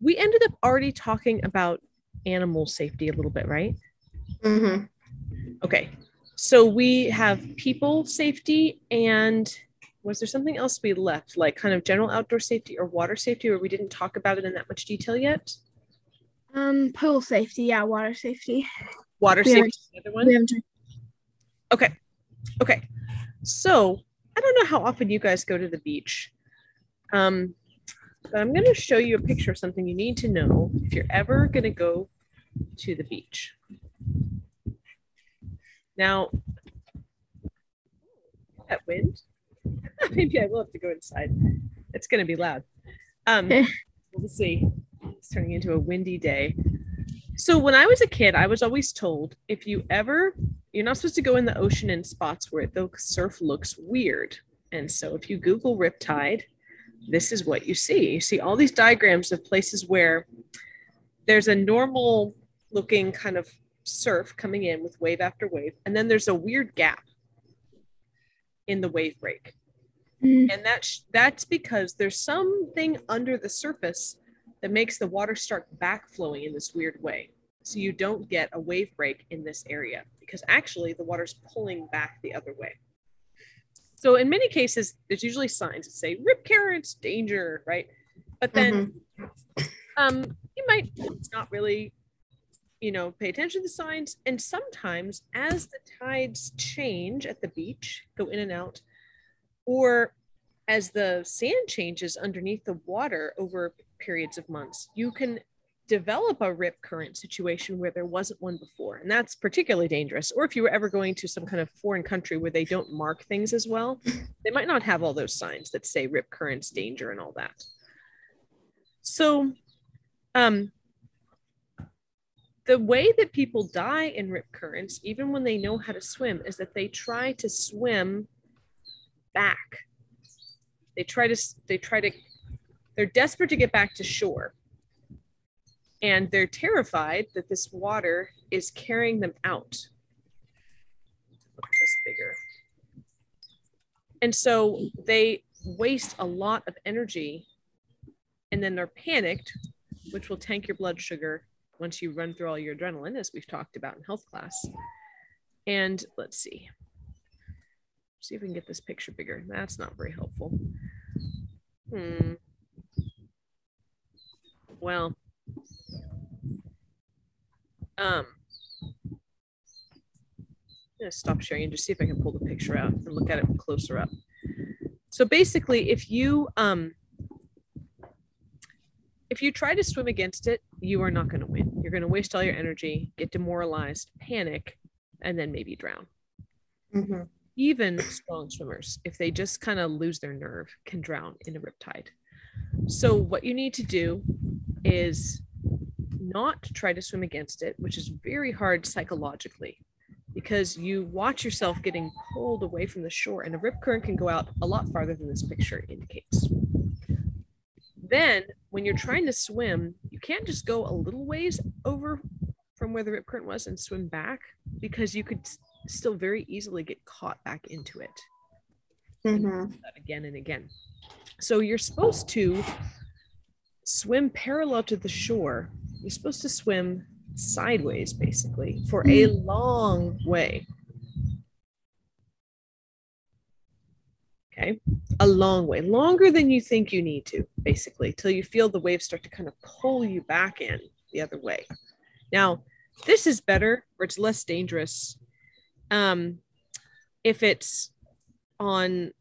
we ended up already talking about animal safety a little bit, right? Mm-hmm. Okay. So we have people safety and was there something else we left, like kind of general outdoor safety or water safety, where we didn't talk about it in that much detail yet? Um, pool safety, yeah, water safety. Water We safety, is the other one. Okay. Okay. So I don't know how often you guys go to the beach. Um, but I'm going to show you a picture of something you need to know if you're ever going to go to the beach. Now, that wind, maybe I will have to go inside. It's going to be loud. Um, we'll see. It's turning into a windy day. So when I was a kid, I was always told if you ever you're not supposed to go in the ocean in spots where the surf looks weird. And so if you Google Riptide, this is what you see. You see all these diagrams of places where there's a normal looking kind of surf coming in with wave after wave, and then there's a weird gap in the wave break. Mm. And that's that's because there's something under the surface that makes the water start backflowing in this weird way. So you don't get a wave break in this area because actually the water's pulling back the other way. So in many cases, there's usually signs that say rip currents, danger, right? But then um, you might not really, you know, pay attention to the signs. And sometimes as the tides change at the beach, go in and out, or as the sand changes underneath the water over periods of months, you can develop a rip current situation where there wasn't one before. And that's particularly dangerous. Or if you were ever going to some kind of foreign country where they don't mark things as well, they might not have all those signs that say rip currents, danger, and all that. So, um, the way that people die in rip currents, even when they know how to swim, is that they try to swim back. They try to, they try to, they're desperate to get back to shore and they're terrified that this water is carrying them out. Look at this bigger. And so they waste a lot of energy and then they're panicked, which will tank your blood sugar once you run through all your adrenaline, as we've talked about in health class. And let's see. See if we can get this picture bigger. That's not very helpful. Hmm. Well, um, I'm gonna stop sharing and just see if I can pull the picture out and look at it closer up. So basically, if you um, if you try to swim against it, you are not going to win. You're going to waste all your energy, get demoralized, panic, and then maybe drown. Mm-hmm. Even strong swimmers, if they just kind of lose their nerve, can drown in a riptide. So what you need to do is not try to swim against it, which is very hard psychologically because you watch yourself getting pulled away from the shore and a rip current can go out a lot farther than this picture indicates. Then when you're trying to swim, you can't just go a little ways over from where the rip current was and swim back because you could still very easily get caught back into it Mm-hmm. again and again. So you're supposed to swim parallel to the shore. You're supposed to swim sideways, basically, for a long way. Okay, a long way, longer than you think you need to, basically, till you feel the waves start to kind of pull you back in the other way. Now, this is better, or it's less dangerous. Um, if it's on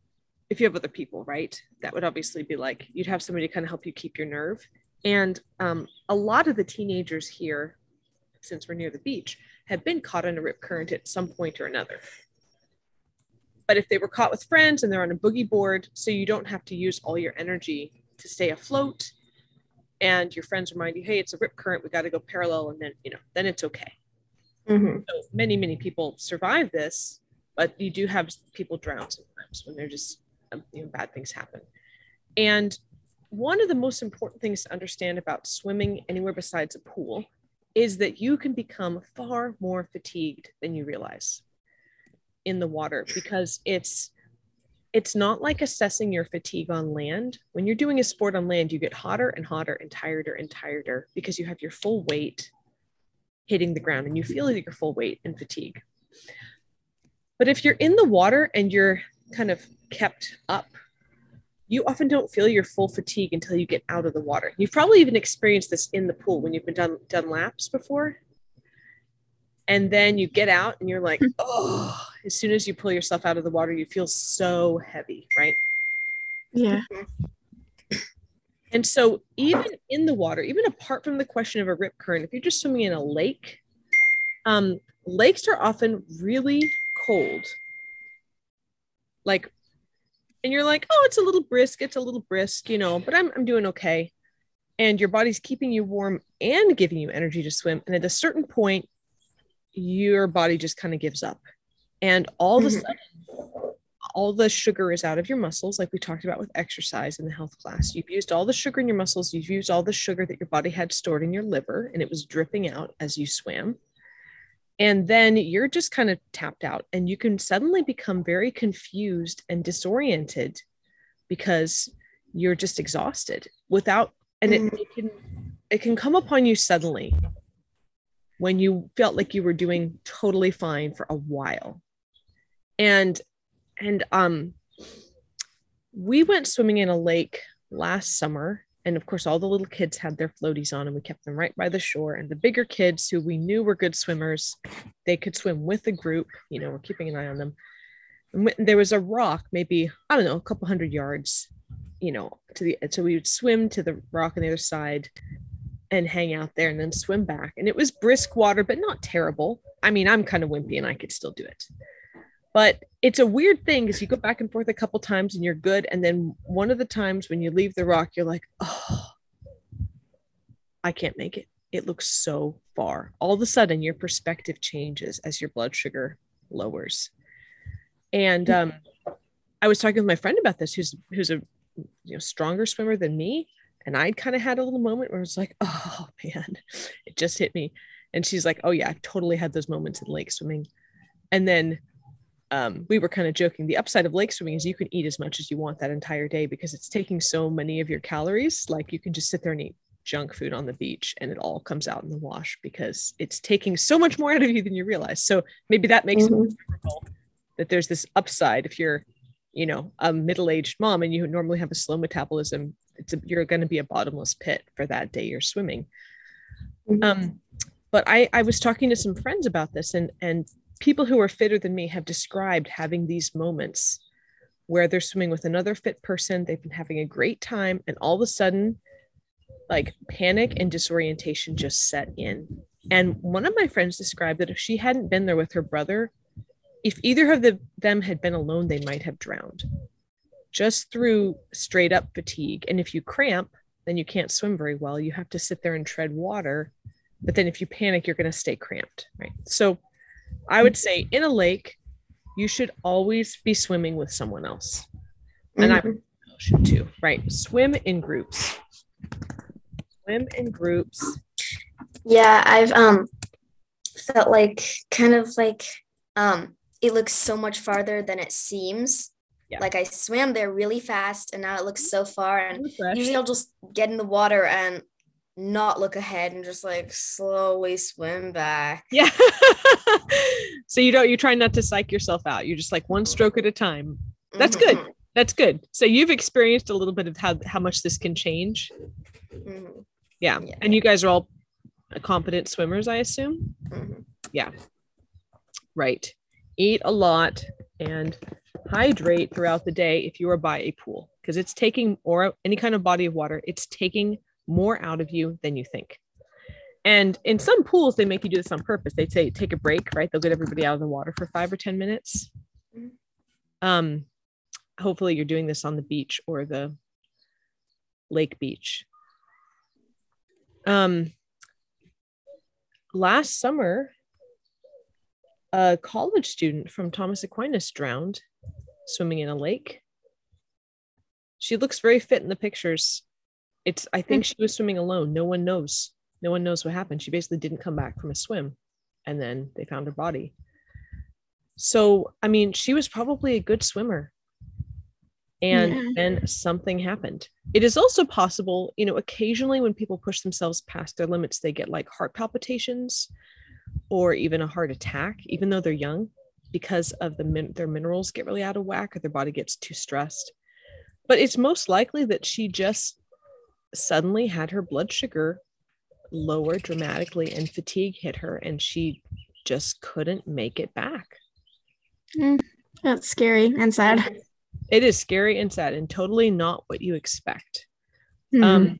if you have other people, right? That would obviously be like you'd have somebody to kind of help you keep your nerve. And um, a lot of the teenagers here, since we're near the beach, have been caught in a rip current at some point or another. But if they were caught with friends and they're on a boogie board, so you don't have to use all your energy to stay afloat, and your friends remind you, hey, it's a rip current, we got to go parallel, and then you know, then it's okay. Mm-hmm. So many, many people survive this, but you do have people drown sometimes when they're just um, you know, bad things happen. And one of the most important things to understand about swimming anywhere besides a pool is that you can become far more fatigued than you realize in the water because it's it's not like assessing your fatigue on land. When you're doing a sport on land, you get hotter and hotter and tireder and tireder because you have your full weight hitting the ground and you feel your full weight and fatigue. But if you're in the water and you're kind of kept up, you often don't feel your full fatigue until you get out of the water. You've probably even experienced this in the pool when you've been done done laps before. And then you get out and you're like, oh, as soon as you pull yourself out of the water, you feel so heavy, right? Yeah. And so, even in the water, even apart from the question of a rip current, if you're just swimming in a lake, um, lakes are often really cold. Like, and you're like, oh, it's a little brisk, it's a little brisk, you know, but I'm, I'm doing okay. And your body's keeping you warm and giving you energy to swim. And at a certain point, your body just kind of gives up. And all of a Mhm. sudden, all the sugar is out of your muscles, like we talked about with exercise in the health class. You've used all the sugar in your muscles, you've used all the sugar that your body had stored in your liver, and it was dripping out as you swam. And then you're just kind of tapped out, and you can suddenly become very confused and disoriented because you're just exhausted without, and it, it can it can come upon you suddenly when you felt like you were doing totally fine for a while. And and um we went swimming in a lake last summer and of course all the little kids had their floaties on and we kept them right by the shore and the bigger kids who we knew were good swimmers they could swim with the group you know we're keeping an eye on them and there was a rock maybe i don't know a couple hundred yards you know to the so we would swim to the rock on the other side and hang out there and then swim back. And it was brisk water, but not terrible. I mean, I'm kind of wimpy and I could still do it. But it's a weird thing because you go back and forth a couple times and you're good. And then one of the times when you leave the rock, you're like, oh, I can't make it. It looks so far. All of a sudden, your perspective changes as your blood sugar lowers. And um, I was talking with my friend about this, who's who's a you know stronger swimmer than me, and I'd kind of had a little moment where it was like, oh man, it just hit me. And she's like, oh yeah, I totally had those moments in lake swimming. And then um, we were kind of joking. The upside of lake swimming is you can eat as much as you want that entire day because it's taking so many of your calories. Like you can just sit there and eat junk food on the beach and it all comes out in the wash because it's taking so much more out of you than you realize. So maybe that makes it Mhm. memorable that there's this upside if you're, you know, a middle-aged mom and you normally have a slow metabolism. It's a, you're going to be a bottomless pit for that day you're swimming. Mhm. Um, but I, I was talking to some friends about this and and people who are fitter than me have described having these moments where they're swimming with another fit person they've been having a great time and all of a sudden like panic and disorientation just set in. And one of my friends described that if she hadn't been there with her brother if either of the, them had been alone they might have drowned. Just through straight up fatigue. And if you cramp then you can't swim very well. You have to sit there and tread water. But then if you panic you're going to stay cramped right? So i would say in a lake you should always be swimming with someone else and I Mhm. should too right swim in groups swim in groups Yeah, I've um felt like kind of like um it looks so much farther than it seems. Yeah. Like I swam there really fast and now it looks so far and usually I'll just get in the water and not look ahead and just like slowly swim back. yeah. So you don't you try not to psych yourself out. You're just like one stroke at a time. That's good. Mhm, that's good. So you've experienced a little bit of how how much this can change? Mhm, yeah, Yeah. and you guys are all competent swimmers i assume? Mhm. right. Eat a lot and hydrate throughout the day if you are by a pool because it's taking or any kind of body of water it's taking more out of you than you think and in some pools they make you do this on purpose they say take a break right they'll get everybody out of the water for five or ten minutes Mhm. um hopefully you're doing this on the beach or the lake beach um last summer a college student from Thomas Aquinas drowned swimming in a lake. She looks very fit in the pictures. It's I think she was swimming alone. No one knows. No one knows what happened. She basically didn't come back from a swim and then they found her body. So, I mean, she was probably a good swimmer. and Yeah. then something happened. It is also possible, you know, occasionally when people push themselves past their limits, they get like heart palpitations or even a heart attack, even though they're young, because of the min- their minerals get really out of whack or their body gets too stressed. But it's most likely that she just suddenly had her blood sugar lower dramatically and fatigue hit her and she just couldn't make it back. That's scary and sad. It is scary and sad and totally not what you expect. Mhm. Um,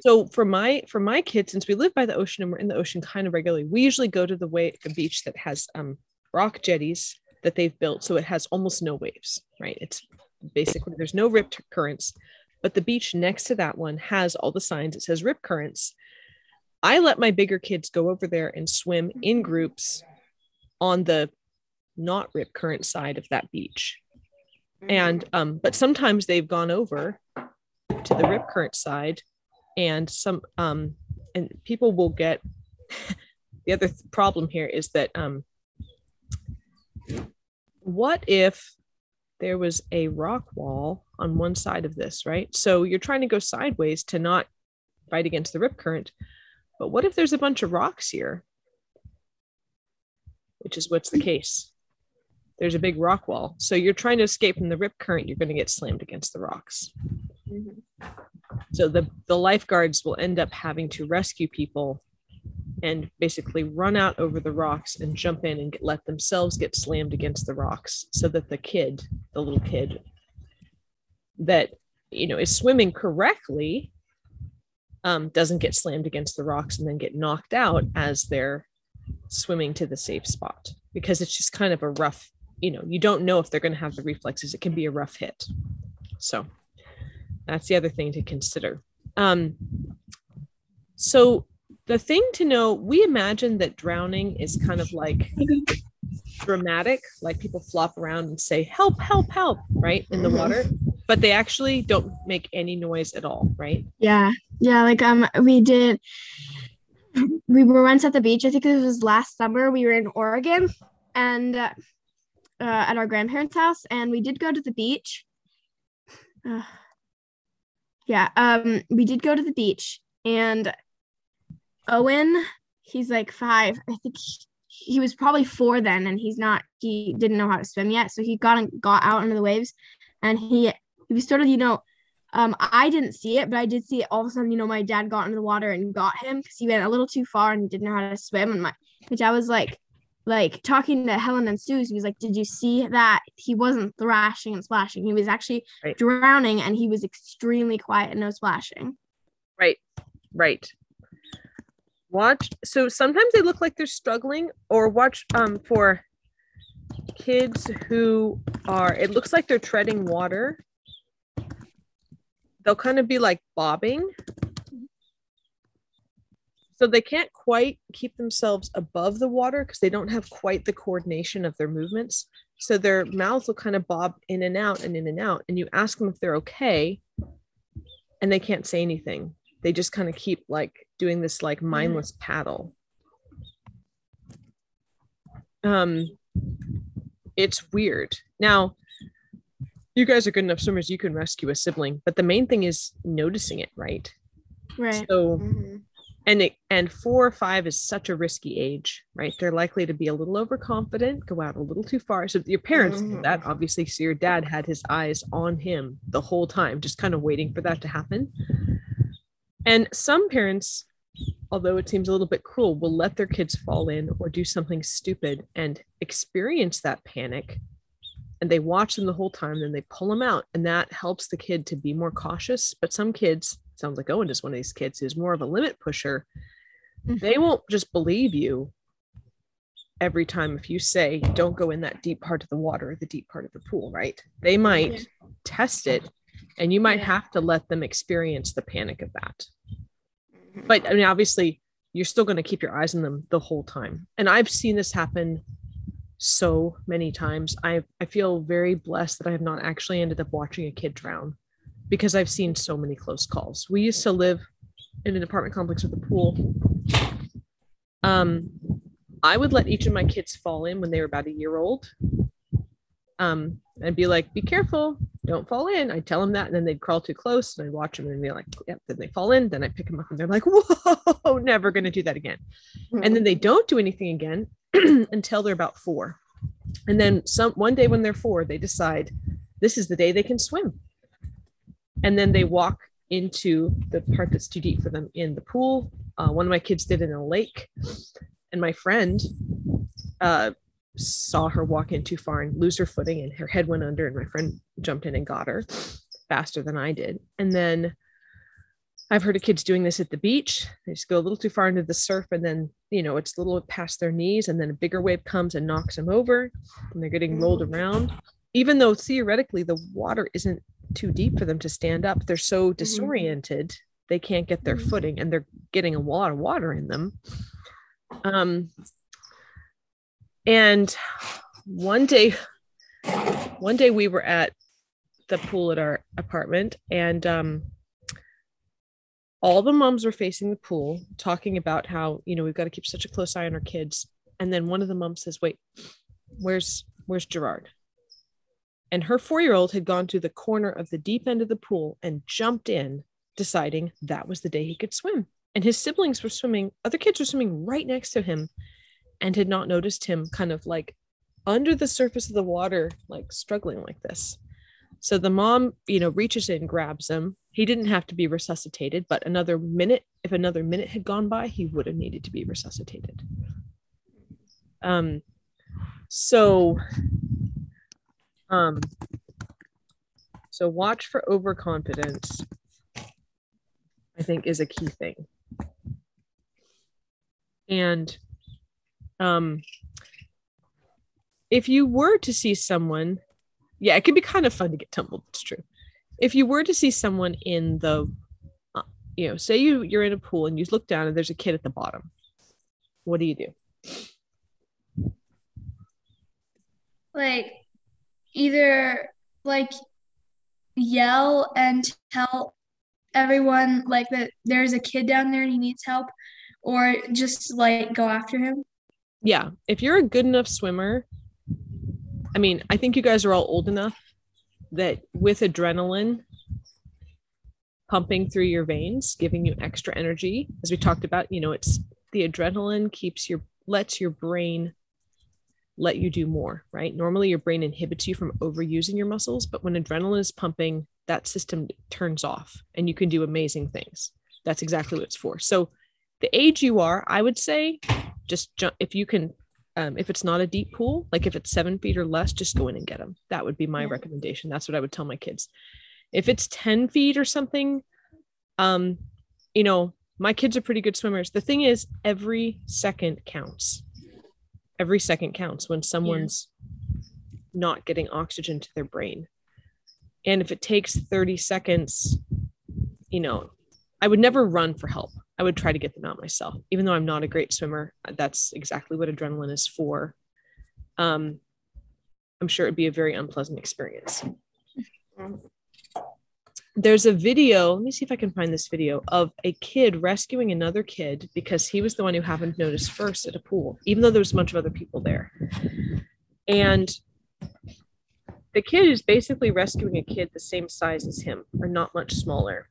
so for my for my kids, since we live by the ocean and we're in the ocean kind of regularly, we usually go to the way the beach that has um rock jetties that they've built, so it has almost no waves. Right? It's basically there's no rip currents, but the beach next to that one has all the signs. It says rip currents. I let my bigger kids go over there and swim in groups on the not rip current side of that beach and um but sometimes they've gone over to the rip current side and some um and people will get the other th- problem here is that um what if there was a rock wall on one side of this right so you're trying to go sideways to not fight against the rip current but what if there's a bunch of rocks here which is what's the case there's a big rock wall. So you're trying to escape from the rip current, you're going to get slammed against the rocks. Mhm. So the, the lifeguards will end up having to rescue people and basically run out over the rocks and jump in and get, let themselves get slammed against the rocks so that the kid, the little kid that, you know, is swimming correctly um, doesn't get slammed against the rocks and then get knocked out as they're swimming to the safe spot. Because it's just kind of a rough you know you don't know if they're going to have the reflexes. It can be a rough hit. So that's the other thing to consider. Um so the thing to know we imagine that drowning is kind of like dramatic like people flop around and say help help help right in the Mhm. water but they actually don't make any noise at all right Yeah, yeah. Like um, we did. We were once at the beach. I think it was last summer. We were in Oregon, and uh, uh, at our grandparents' house, and we did go to the beach. Uh, yeah, um, we did go to the beach, and Owen, he's like five. I think he, he was probably four then, and he's not. He didn't know how to swim yet, so he got and got out into the waves, and he he was sort of you know um, I didn't see it, but I did see it all of a sudden. You know, my dad got into the water and got him because he went a little too far and he didn't know how to swim. And my, my dad was like, like talking to Helen and Suze. He was like, "Did you see that? He wasn't thrashing and splashing. He was actually Right. drowning, and he was extremely quiet and no splashing." Right, right. Watch. So sometimes they look like they're struggling, or watch um for kids who are. It looks like they're treading water. They'll kind of be like bobbing. So they can't quite keep themselves above the water because they don't have quite the coordination of their movements. So their mouths will kind of bob in and out and in and out. And you ask them if they're okay, and they can't say anything they just kind of keep like doing this like mindless paddle. Um it's weird. Now you guys are good enough swimmers you can rescue a sibling but the main thing is noticing it right? Right. so Mhm. and it and four or five is such a risky age right? They're likely to be a little overconfident go out a little too far. So your parents Mhm. that obviously. So your dad had his eyes on him the whole time just kind of waiting for that to happen and some parents although it seems a little bit cruel will let their kids fall in or do something stupid and experience that panic. And they watch them the whole time then they pull them out and that helps the kid to be more cautious. But some kids sounds like owen is one of these kids who's more of a limit pusher mm-hmm. they won't just believe you every time if you say don't go in that deep part of the water the deep part of the pool right? They might test it and you might Yeah. have to let them experience the panic of that. But I mean, obviously, you're still going to keep your eyes on them the whole time. And I've seen this happen so many times. I I feel very blessed that I have not actually ended up watching a kid drown because I've seen so many close calls. We used to live in an apartment complex with a pool. Um, I would let each of my kids fall in when they were about a year old. Um, I'd be like, be careful, don't fall in. I'd tell them that, and then they'd crawl too close, and I'd watch them and be like, yep. Then they fall in. Then I pick them up, and they're like, whoa, never gonna do that again. And then they don't do anything again until they're about four. And then some one day when they're four, they decide this is the day they can swim. And then they walk into the part that's too deep for them in the pool. Uh, one of my kids did it in a lake, and my friend uh, saw her walk in too far and lose her footing, and her head went under. And my friend jumped in and got her faster than I did. And then I've heard of kids doing this at the beach. They just go a little too far into the surf, and then you know it's a little past their knees, and then a bigger wave comes and knocks them over, and they're getting rolled around. Even though theoretically the water isn't too deep for them to stand up, they're so disoriented they can't get their Mhm. footing, and they're getting a lot of water in them. Um, and one day, one day we were at the pool at our apartment, and um, all the moms were facing the pool talking about how you know we've got to keep such a close eye on our kids. And then one of the moms says wait where's where's gerard? And her four-year-old had gone to the corner of the deep end of the pool and jumped in deciding that was the day he could swim. And his siblings were swimming other kids were swimming right next to him and had not noticed him kind of like under the surface of the water like struggling like this so the mom, you know, reaches in, grabs him. He didn't have to be resuscitated, but another minute, if another minute had gone by, he would have needed to be resuscitated. Um, so, um, so watch for overconfidence. I think is a key thing. And, um, if you were to see someone yeah, it can be kind of fun to get tumbled. It's true. If you were to see someone in the, uh, you know, say you you're in a pool and you look down and there's a kid at the bottom, what do you do? like either like yell and tell everyone like that there's a kid down there and he needs help or just like go after him Yeah, if you're a good enough swimmer, I mean, I think you guys are all old enough that with adrenaline pumping through your veins, giving you extra energy, as we talked about, you know, it's the adrenaline keeps your lets your brain let you do more, right? Normally your brain inhibits you from overusing your muscles, but when adrenaline is pumping, that system turns off and you can do amazing things. That's exactly what it's for. So the age you are, I would say just jump if you can um, if it's not a deep pool, like if it's seven feet or less, just go in and get them. That would be my Yeah. recommendation. That's what I would tell my kids. If it's 10 feet or something, um, you know, my kids are pretty good swimmers. The thing is, every second counts. Every second counts when someone's not getting oxygen to their brain. And if it takes 30 seconds, you know, I would never run for help. I would try to get them out myself. Even though I'm not a great swimmer, that's exactly what adrenaline is for. Um, I'm sure it'd be a very unpleasant experience. There's a video, let me see if I can find this video of a kid rescuing another kid because he was the one who happened to notice first at a pool, even though there was a bunch of other people there. And the kid is basically rescuing a kid the same size as him, or not much smaller.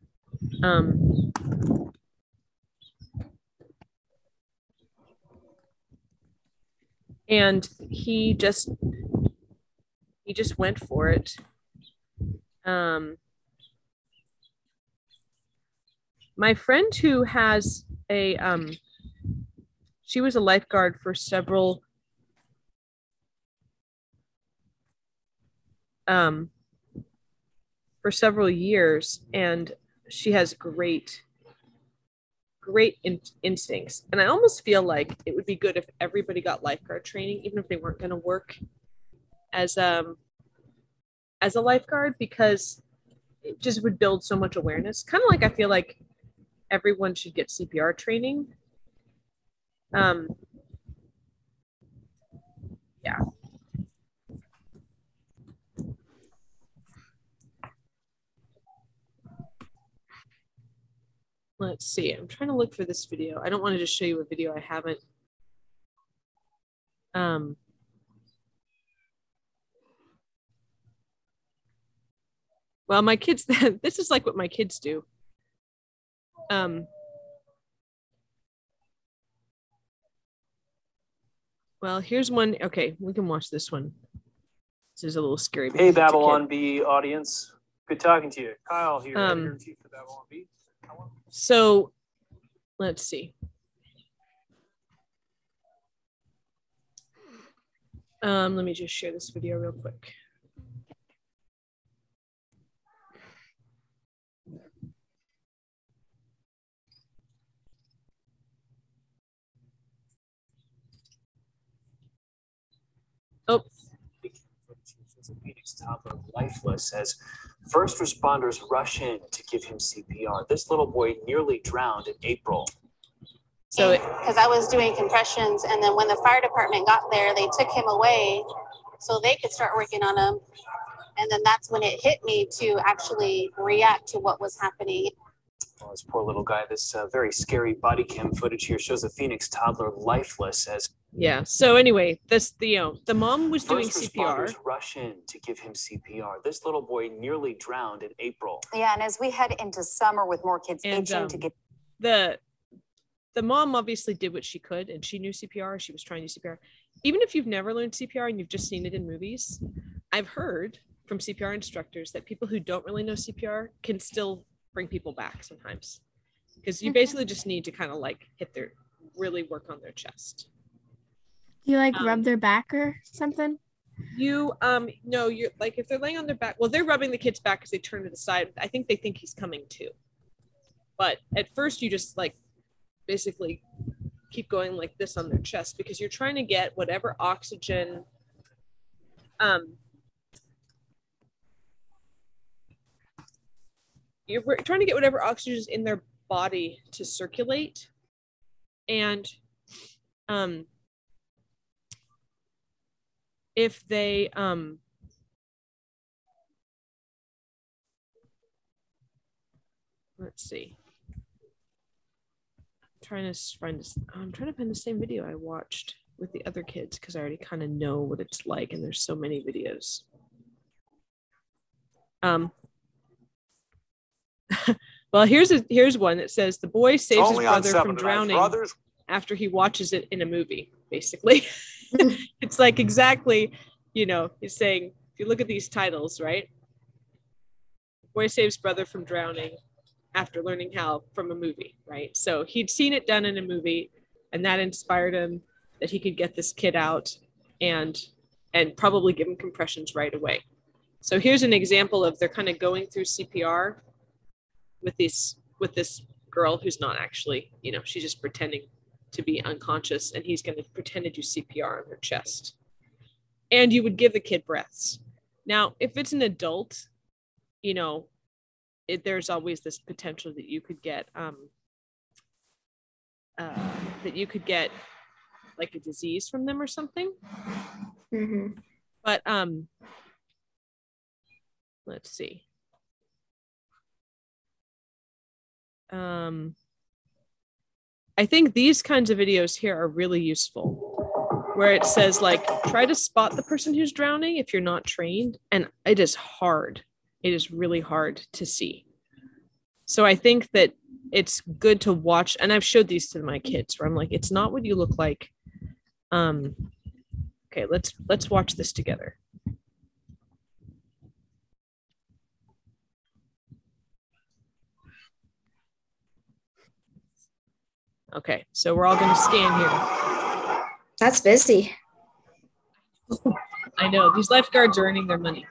Um, and he just he just went for it. Um my friend who has a um she was a lifeguard for several um for several years and she has great great in- instincts. And i almost feel like it would be good if everybody got lifeguard training even if they weren't going to work as um as a lifeguard because it just would build so much awareness. Kind of like i feel like everyone should get cpr training. Um yeah let's see i'm trying to look for this video i don't want to just show you a video i haven't um Well, my kids, this is like what my kids do. Um, well, here's one. Okay, we can watch this one. This is a little scary. Hey. Babylon Bee audience. Good talking to you. Kyle here, Um, editor in chief of Babylon Bee. So let's see. Um, let me just share this video real quick. Oh, lifeless first responders rush in to give him CPR. This little boy nearly drowned in April. so because I was doing compressions, and then when the fire department got there, they took him away so they could start working on him. And then that's when it hit me to actually react to what was happening. Well, this poor little guy, this uh, very scary body cam footage here shows a Phoenix toddler lifeless as yeah. So anyway, this the you know the mom was doing first CPR. responders rush in to give him CPR. This little boy nearly drowned in April. Yeah, and as we head into summer with more kids And, itching to um, get the the mom obviously did what she could and she knew CPR. She was trying to CPR. Even if you've never learned CPR and you've just seen it in movies, I've heard from CPR instructors that people who don't really know CPR can still bring people back sometimes. Because you Mhm. basically just need to kind of like hit their really work on their chest. You like Um, rub their back or something? You um no, you're like if they're laying on their back, well, they're rubbing the kid's back because they turn to the side. I think they think he's coming too. But at first you just like basically keep going like this on their chest because you're trying to get whatever oxygen um you're trying to get whatever oxygen is in their body to circulate and um if they um let's see. I'm trying to find this i'm trying to find the same video i watched with the other kids because i already kind of know what it's like and there's so many videos. Um well here's a here's one that says the boy saves his Only brother from drowning Brothers, after he watches it in a movie basically it's like exactly you know he's saying if you look at these titles right? Boy saves brother from drowning after learning how from a movie right? So he'd seen it done in a movie and that inspired him that he could get this kid out and and probably give him compressions right away. So here's an example of they're kind of going through cpr with these with this girl who's not actually you know she's just pretending to be unconscious and he's going to pretend to do CPR on her chest. And you would give the kid breaths. Now, if it's an adult, you know, it, there's always this potential that you could get um uh, that you could get like a disease from them or something. hmm But um let's see. Um I think these kinds of videos here are really useful where it says like try to spot the person who's drowning if you're not trained and it is hard. It is really hard to see. So I think that it's good to watch and I've showed these to my kids where I'm like it's not what you look like. Um okay, let's let's watch this together. Okay, so we're all going to scan here. That's busy. I know these lifeguards are earning their money.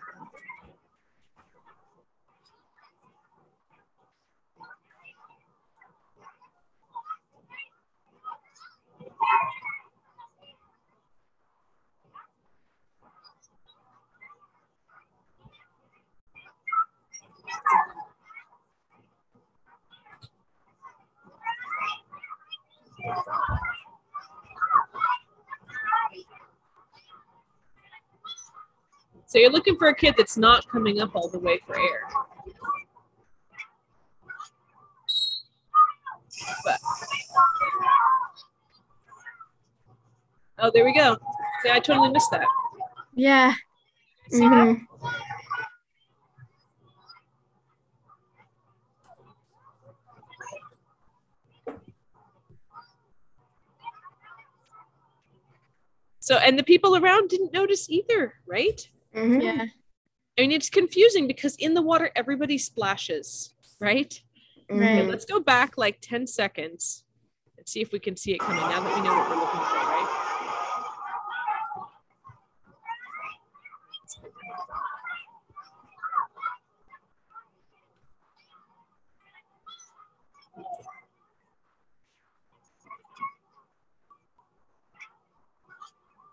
So you're looking for a kid that's not coming up all the way for air. But. Oh, there we go. See, I totally missed that. Yeah. See mm-hmm. that? So, and the people around didn't notice either, right? Mhm. Yeah. I mean, it's confusing because in the water, everybody splashes, right? Okay, Right. Mhm. let's go back like 10 seconds and see if we can see it coming now that we know what we're looking for, right?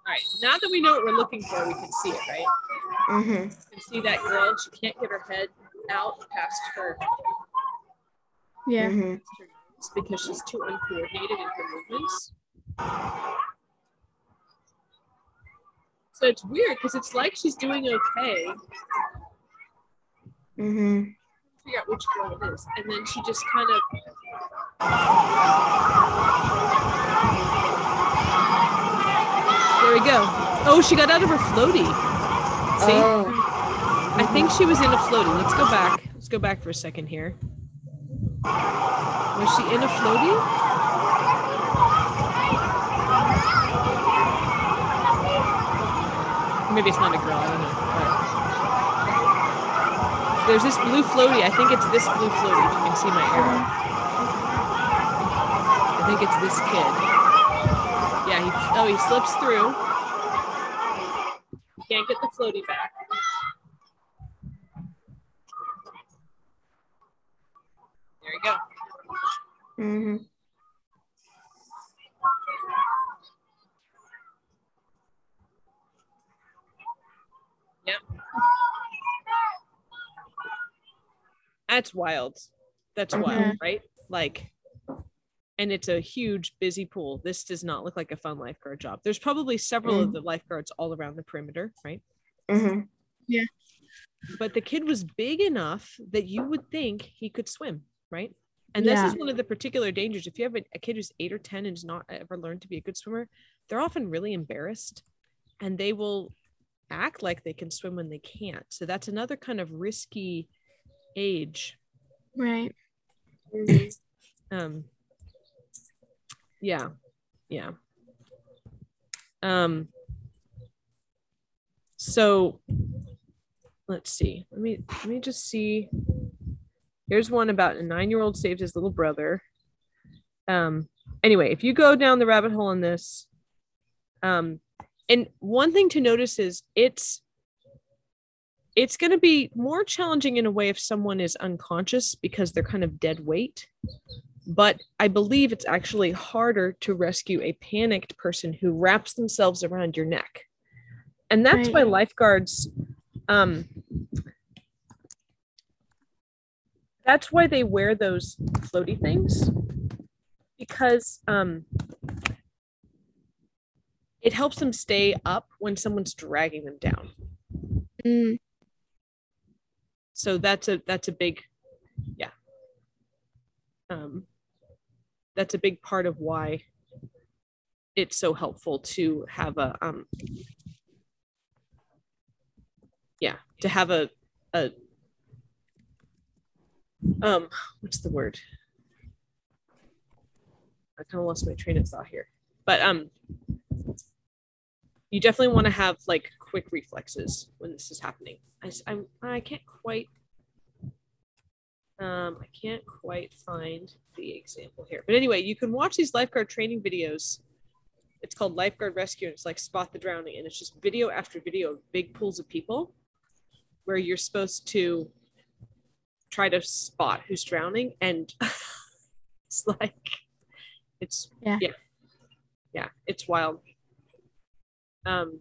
All right, now that we know what we're looking for, we can see it, right? Mhm. You can see that girl, she can't get her head out past her Yeah. Mhm. It's because she's too uncoordinated in her movements. So it's weird because it's like she's doing okay. Mhm. Figure out which girl it is, and then she just kind of. There we go. Oh, she got out of her floaty. See, Oh. I think she was in a floaty. Let's go back. Let's go back for a second here. Was she in a floaty? Maybe it's not a girl. I don't know. But there's this blue floaty. I think it's this blue floaty. If you can see my arrow. I think it's this kid. Yeah. He, oh, he slips through. Can't get the floaty back. There we go. Mhm. Yep. That's wild. That's Mhm. wild, right? Like, and it's a huge, busy pool. This does not look like a fun lifeguard job. There's probably several of the lifeguards all around the perimeter, right? Mhm. But the kid was big enough that you would think he could swim, right? And this is one of the particular dangers. If you have a, a kid who's eight or 10 and has not ever learned to be a good swimmer, they're often really embarrassed and they will act like they can swim when they can't. So that's another kind of risky age. Right. Mhm. Um, yeah, yeah. Um, so let's see. Let me let me just see. Here's one about a nine-year-old saved his little brother. Um, anyway, if you go down the rabbit hole in this, um, and one thing to notice is it's it's going to be more challenging in a way if someone is unconscious because they're kind of dead weight. But I believe it's actually harder to rescue a panicked person who wraps themselves around your neck. And that's Right. why lifeguards um that's why they wear those floaty things because um it helps them stay up when someone's dragging them down Mm. so that's a that's a big yeah um that's a big part of why it's so helpful to have a um yeah to have a a um what's the word? I kind of lost my train of thought here. But um you definitely want to have like quick reflexes when this is happening. I I'm, i can't quite um i can't quite find the example here. But anyway you can watch these lifeguard training videos. It's called lifeguard rescue and it's like spot the drowning and it's just video after video of big pools of people where you're supposed to try to spot who's drowning and it's like it's Yeah. yeah yeah it's wild um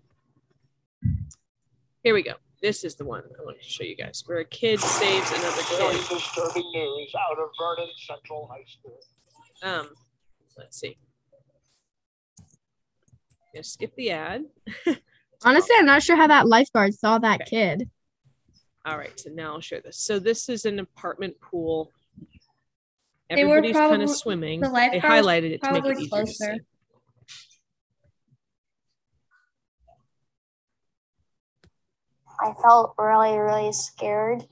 here we go this is the one i want to show you guys where a kid saves another Very kid disturbing news out of Vernon Central High School. um let's see Gonna skip the ad Honestly, I'm not sure how that lifeguard saw that Okay. kid. All right, so now I'll share this. So this is an apartment pool. They were Everybody's kind probably- of swimming. the They lifeguard highlighted it to make it probably easier to closer. see. I felt really, really scared.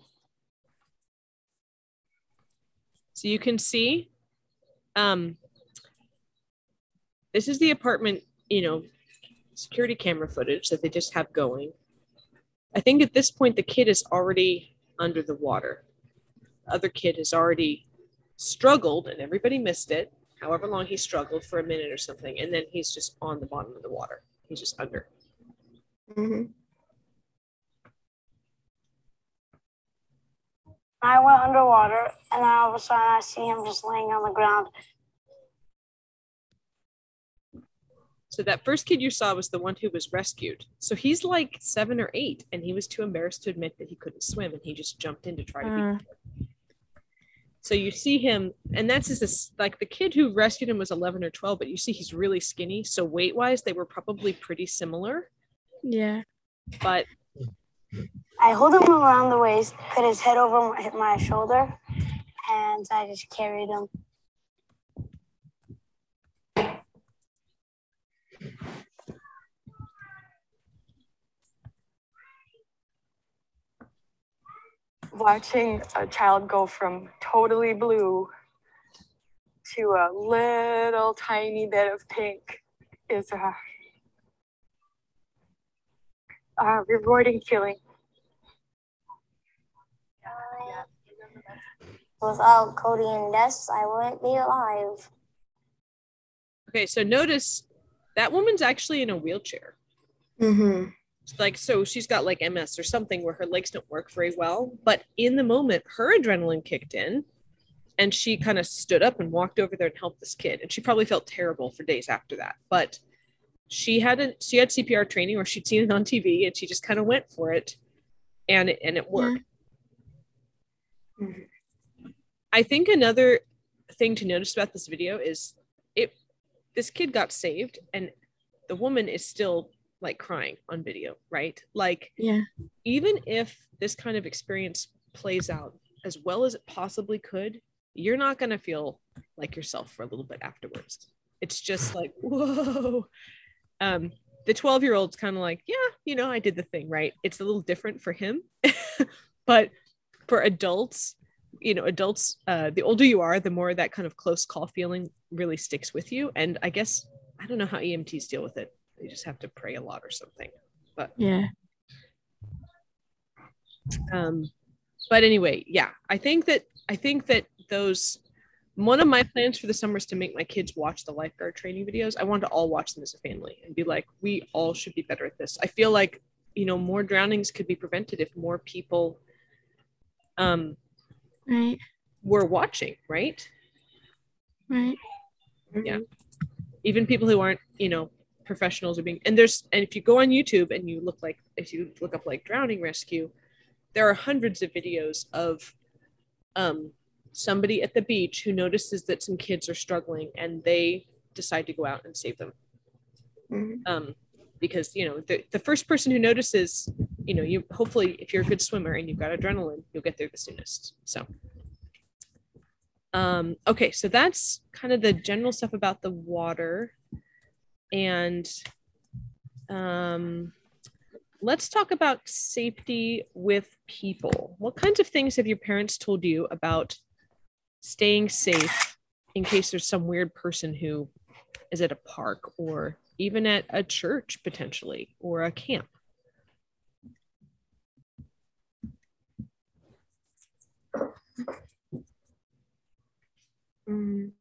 So you can see, um, this is the apartment, you know, security camera footage that they just have going. I think at this point the kid is already under the water. The other kid has already struggled and everybody missed it, however long he struggled for a minute or something, and then he's just on the bottom of the water. He's just under. hmm I went underwater, and then all of a sudden I see him just laying on the ground. So that first kid you saw was the one who was rescued. So he's like seven or eight, and he was too embarrassed to admit that he couldn't swim, and he just jumped in to try to Uh. be. there. So you see him, and that's just this, like the kid who rescued him was 11 or 12, but you see he's really skinny. So weight wise, they were probably pretty similar. Yeah. But I hold him around the waist, put his head over my, my shoulder, and I just carried him. Watching a child go from totally blue to a little tiny bit of pink is a, a rewarding feeling. Without Cody and Des, I wouldn't be alive. okay, so notice that woman's actually in a wheelchair. hmm like so she's got like ms or something where her legs don't work very well but in the moment her adrenaline kicked in and she kind of stood up and walked over there and helped this kid and she probably felt terrible for days after that but she hadn't she had cpr training or she'd seen it on tv and she just kind of went for it and it, and it worked Mhm. i think another thing to notice about this video is it this kid got saved and the woman is still like crying on video right like Yeah. even if this kind of experience plays out as well as it possibly could, you're not going to feel like yourself for a little bit afterwards. It's just like, whoa. Um, the 12 year old's kind of like, yeah, you know, I did the thing, right? It's a little different for him. but for adults, you know, adults, uh, the older you are, the more that kind of close call feeling really sticks with you. And I guess, I don't know how EMTs deal with it. They just have to pray a lot or something. But Yeah. um but anyway yeah i think that i think that those one of my plans for the summer is to make my kids watch the lifeguard training videos i want to all watch them as a family and be like we all should be better at this i feel like you know more drownings could be prevented if more people um Right. were watching right Right. yeah even people who aren't you know professionals are being and there's and if you go on youtube and you look like if you look up like drowning rescue there are hundreds of videos of um somebody at the beach who notices that some kids are struggling and they decide to go out and save them. Mhm. um because you know the, the first person who notices you know you hopefully if you're a good swimmer and you've got adrenaline you'll get there the soonest so. Um okay so that's kind of the general stuff about the water and um let's talk about safety with people what kinds of things have your parents told you about staying safe in case there's some weird person who is at a park or even at a church potentially or a camp Mm.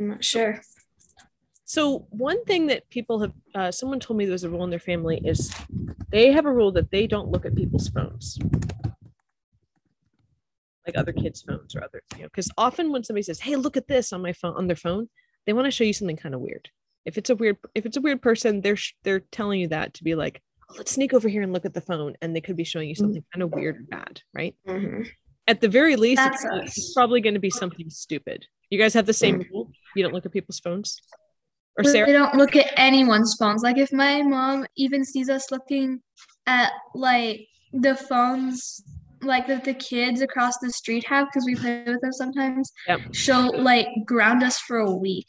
I'm not sure. So one thing that people have, uh, someone told me there's a rule in their family is they have a rule that they don't look at people's phones, like other kids' phones or other, you know, because often when somebody says, "Hey, look at this on my phone," on their phone, they want to show you something kind of weird. If it's a weird, if it's a weird person, they're they're telling you that to be like, oh, "Let's sneak over here and look at the phone," and they could be showing you something kind of weird or bad, right? hmm At the very least, it's, That's it's us. probably going to be something stupid. You guys have the same rule. You don't look at people's phones, or Sarah. They don't look at anyone's phones. Like if my mom even sees us looking at like the phones like that the kids across the street have because we play with them sometimes, Yep. she'll like ground us for a week.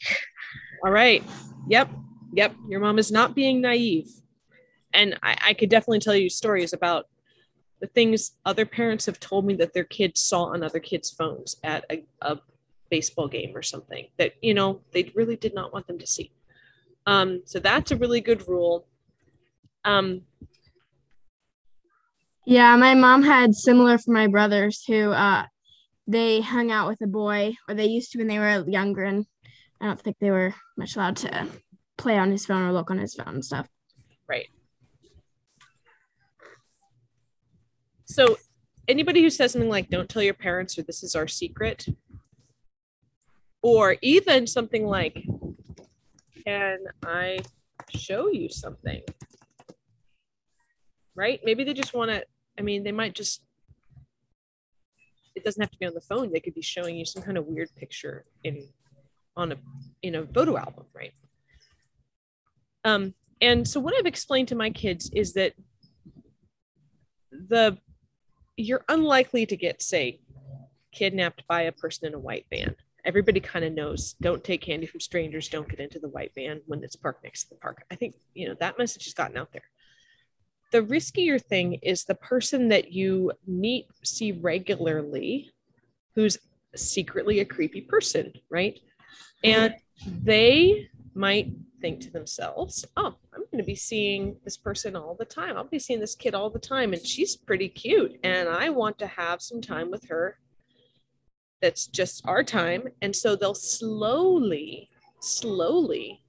All right. Yep. Yep. Your mom is not being naive. And I, I could definitely tell you stories about the things other parents have told me that their kids saw on other kids' phones at a, a baseball game or something that you know they really did not want them to see um, so that's a really good rule um, Yeah, my mom had similar for my brothers who uh they hung out with a boy or they used to when they were younger and I don't think they were much allowed to play on his phone or look on his phone and stuff. Right. So, anybody who says something like, don't tell your parents or this is our secret, or even something like, can I show you something? Right? Maybe they just want to, I mean, they might just, it doesn't have to be on the phone. They could be showing you some kind of weird picture in, on a, in a photo album, right? Um, and so what I've explained to my kids is that the you're unlikely to get say kidnapped by a person in a white van everybody kind of knows don't take candy from strangers don't get into the white van when it's parked next to the park i think you know that message has gotten out there the riskier thing is the person that you meet see regularly who's secretly a creepy person right and they might think to themselves, oh, I'm going to be seeing this person all the time. I'll be seeing this kid all the time, and she's pretty cute. And I want to have some time with her that's just our time. And so they'll slowly, slowly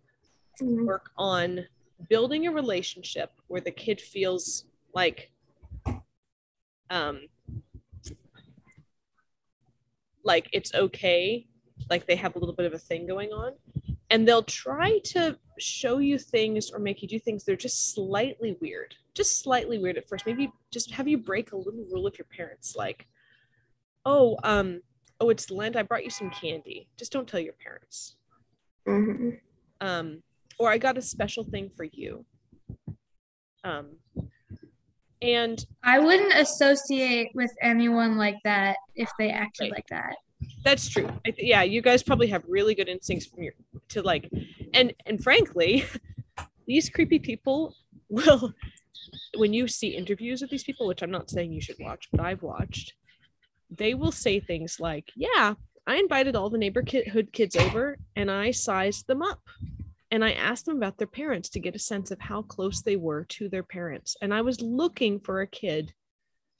work on building a relationship where the kid feels like, um, like it's okay, like they have a little bit of a thing going on. And they'll try to show you things or make you do things that are just slightly weird just slightly weird at first. Maybe just have you break a little rule of your parents like oh um oh it's lent i brought you some candy. Just don't tell your parents. Hmm um or i got a special thing for you. Um and I wouldn't associate with anyone like that if they acted Right. like that. that's true. I th- yeah you guys probably have really good instincts from your to like and and frankly these creepy people will when you see interviews with these people which i'm not saying you should watch but i've watched they will say things like yeah i invited all the neighborhood kids over and i sized them up. And i asked them about their parents to get a sense of how close they were to their parents. And i was looking for a kid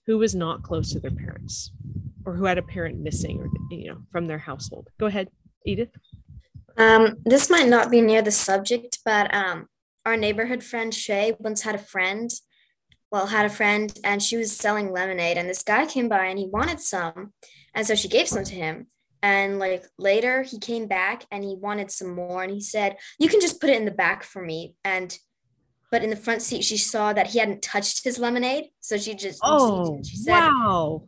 who was not close to their parents or who had a parent missing or you know from their household. Go ahead edith. Um, this might not be near the subject, but um, our neighborhood friend Shay once had a friend, well, had a friend, and she was selling lemonade, and this guy came by and he wanted some, and so she gave some to him. And like later, he came back and he wanted some more, and he said, "You can just put it in the back for me." And but in the front seat, she saw that he hadn't touched his lemonade, so she just oh she said, wow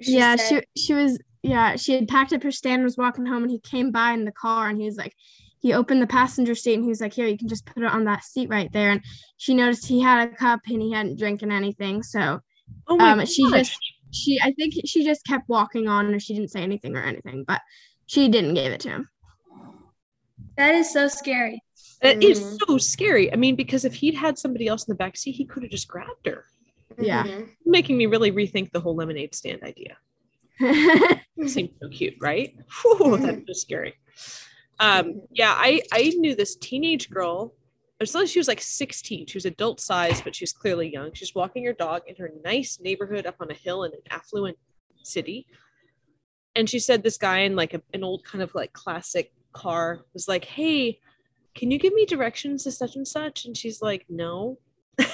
she yeah, said- she she was yeah, she had packed up her stand and was walking home and he came by in the car and he was like he opened the passenger seat and he was like, Here, you can just put it on that seat right there. And she noticed he had a cup and he hadn't drinking anything. So oh my um she just she I think she just kept walking on or she didn't say anything or anything, but she didn't give it to him. That is so scary. That is Mhm. so scary. I mean, because if he'd had somebody else in the back seat, he could have just grabbed her. Yeah. Mhm. Making me really rethink the whole lemonade stand idea. Seems so cute, right? Whew, that's so scary. Um, yeah, I I knew this teenage girl. As she was like 16, she was adult size, but she was clearly young. she's walking her dog in her nice neighborhood up on a hill in an affluent city. And she said this guy in like a, an old kind of like classic car was like, Hey, can you give me directions to such and such? And she's like, No.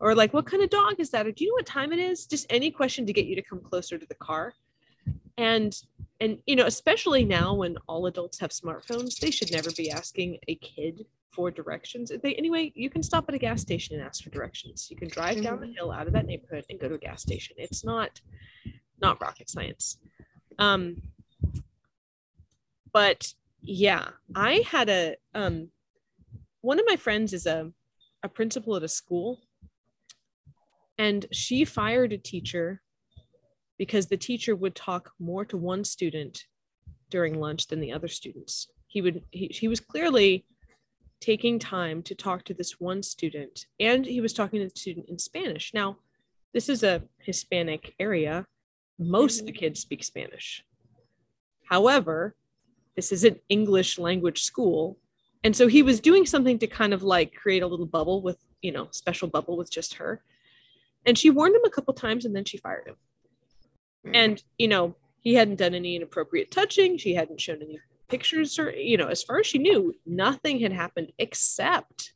or like, what kind of dog is that? Or do you know what time it is? Just any question to get you to come closer to the car. And and you know, especially now when all adults have smartphones, they should never be asking a kid for directions. They anyway, you can stop at a gas station and ask for directions. You can drive down the hill out of that neighborhood and go to a gas station. It's not not rocket science. Um but yeah, I had a um one of my friends is a a principal at a school and she fired a teacher because the teacher would talk more to one student during lunch than the other students. He would he, he was clearly taking time to talk to this one student and he was talking to the student in Spanish. Now, this is a Hispanic area. Most of the mm-hmm. kids speak Spanish. However, this is an English language school. And so he was doing something to kind of like create a little bubble with, you know, special bubble with just her. And she warned him a couple times and then she fired him. And, you know, he hadn't done any inappropriate touching. She hadn't shown any pictures or, you know, as far as she knew, nothing had happened except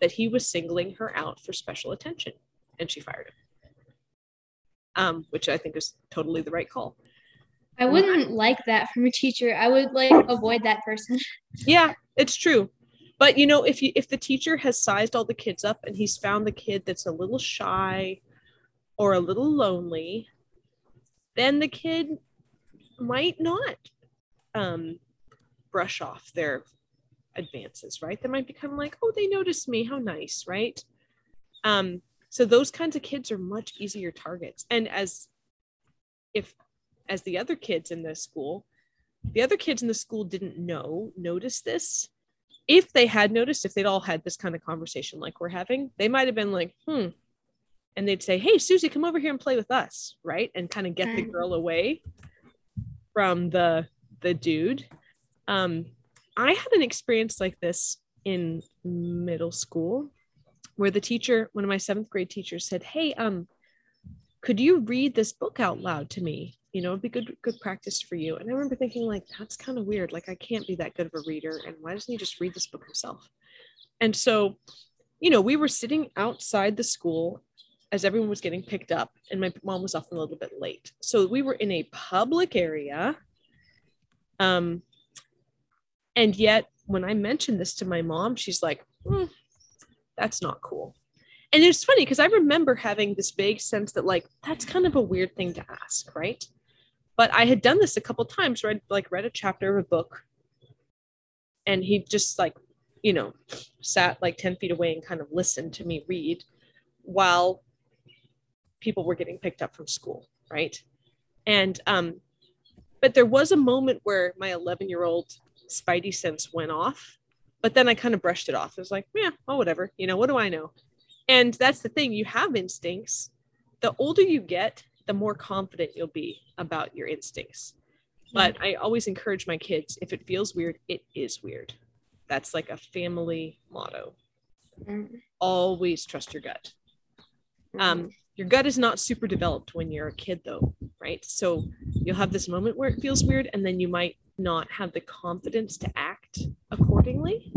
that he was singling her out for special attention and she fired him. Um, which I think is totally the right call. I wouldn't like that from a teacher. I would like avoid that person. Yeah, it's true. But you know, if you if the teacher has sized all the kids up and he's found the kid that's a little shy or a little lonely, then the kid might not um brush off their advances, right? They might become like, oh, they noticed me, how nice, right? Um, so those kinds of kids are much easier targets. And as if as the other kids in the school, the other kids in the school didn't know, notice this. If they had noticed, if they'd all had this kind of conversation like we're having, they might have been like, hmm. And they'd say, Hey, Susie, come over here and play with us, right? And kind of get the girl away from the the dude. Um, I had an experience like this in middle school where the teacher, one of my seventh grade teachers said, Hey, um, could you read this book out loud to me? You know, it'd be good, good practice for you. And I remember thinking, like, that's kind of weird. Like, I can't be that good of a reader. And why doesn't he just read this book himself? And so, you know, we were sitting outside the school as everyone was getting picked up, and my mom was often a little bit late. So we were in a public area. Um, and yet, when I mentioned this to my mom, she's like, "Hmm, that's not cool. And it's funny because I remember having this vague sense that, like, that's kind of a weird thing to ask, right? But I had done this a couple times where I'd like read a chapter of a book and he just like, you know, sat like 10 feet away and kind of listened to me read while people were getting picked up from school, right? And um, but there was a moment where my 11 year old spidey sense went off but then i kind of brushed it off. It was like yeah oh whatever. You know what do i know? And that's the thing you have instincts. The older you get the more confident you'll be about your instincts. But i always encourage my kids if it feels weird it is weird. That's like a family motto. Always trust your gut. Um, your gut is not super developed when you're a kid though right? So you'll have this moment where it feels weird and then you might not have the confidence to act accordingly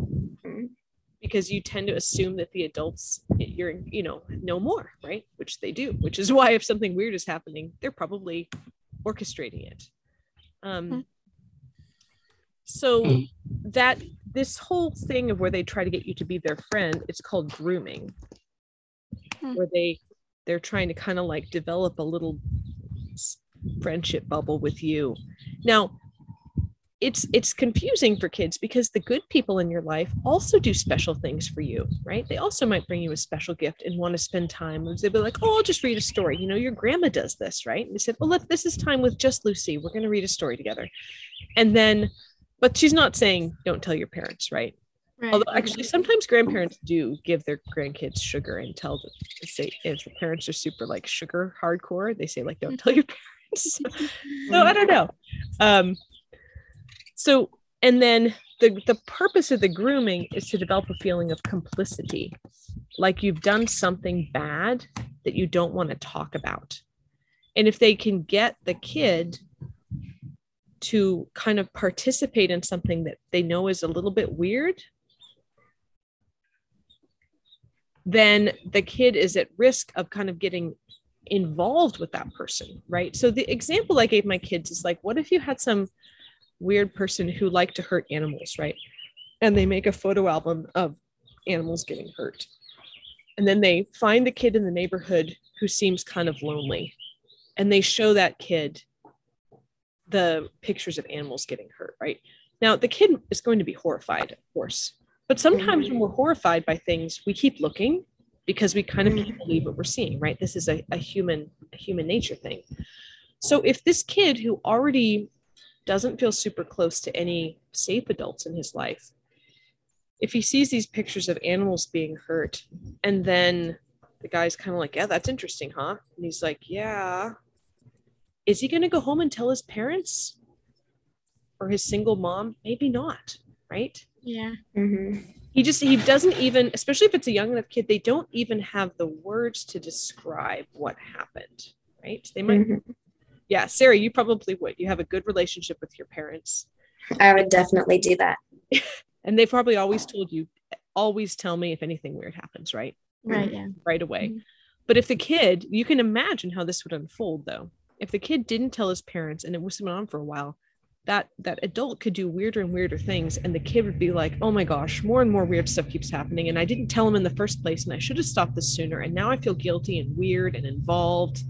because you tend to assume that the adults you're you know know more right? Which they do which is why if something weird is happening they're probably orchestrating it. Um so that this whole thing of where they try to get you to be their friend it's called grooming. Where they they're trying to kind of like develop a little friendship bubble with you. Now it's it's confusing for kids because the good people in your life also do special things for you right? They also might bring you a special gift and want to spend time with they'll be like oh i'll just read a story. You know your grandma does this right? And they said oh, well let this is time with just lucy. We're going to read a story together. And then but she's not saying don't tell your parents right Right. Although actually sometimes grandparents do give their grandkids sugar and tell them say if the parents are super like sugar hardcore, they say like don't tell your parents. so I don't know. Um so and then the the purpose of the grooming is to develop a feeling of complicity. Like you've done something bad that you don't want to talk about. And if they can get the kid to kind of participate in something that they know is a little bit weird, then the kid is at risk of kind of getting involved with that person, right? So the example I gave my kids is like, what if you had some weird person who liked to hurt animals, right? And they make a photo album of animals getting hurt. And then they find a kid in the neighborhood who seems kind of lonely. And they show that kid the pictures of animals getting hurt, right? Now, the kid is going to be horrified, of course. But sometimes when mm-hmm. we're horrified by things, we keep looking because we kind of can't believe what we're seeing, right? This is a, a human a human nature thing. So if this kid who already doesn't feel super close to any safe adults in his life, if he sees these pictures of animals being hurt, and then the guy's kind of like, Yeah, that's interesting, huh? And he's like, Yeah. Is he going to go home and tell his parents? or his single mom, maybe not, right? Yeah. Mm-hmm. He just he doesn't even, especially if it's a young enough kid, they don't even have the words to describe what happened, right? They might Mhm. yeah, Sarah, you probably would. You have a good relationship with your parents. I would definitely do that. And they've probably always told you, always tell me if anything weird happens, right? Right. Yeah. Right away. Mhm. But if the kid, you can imagine how this would unfold though. If the kid didn't tell his parents and it was went on for a while, that that adult could do weirder and weirder things and the kid would be like, "Oh my gosh, more and more weird stuff keeps happening and I didn't tell him in the first place and I should have stopped this sooner and now I feel guilty and weird and involved."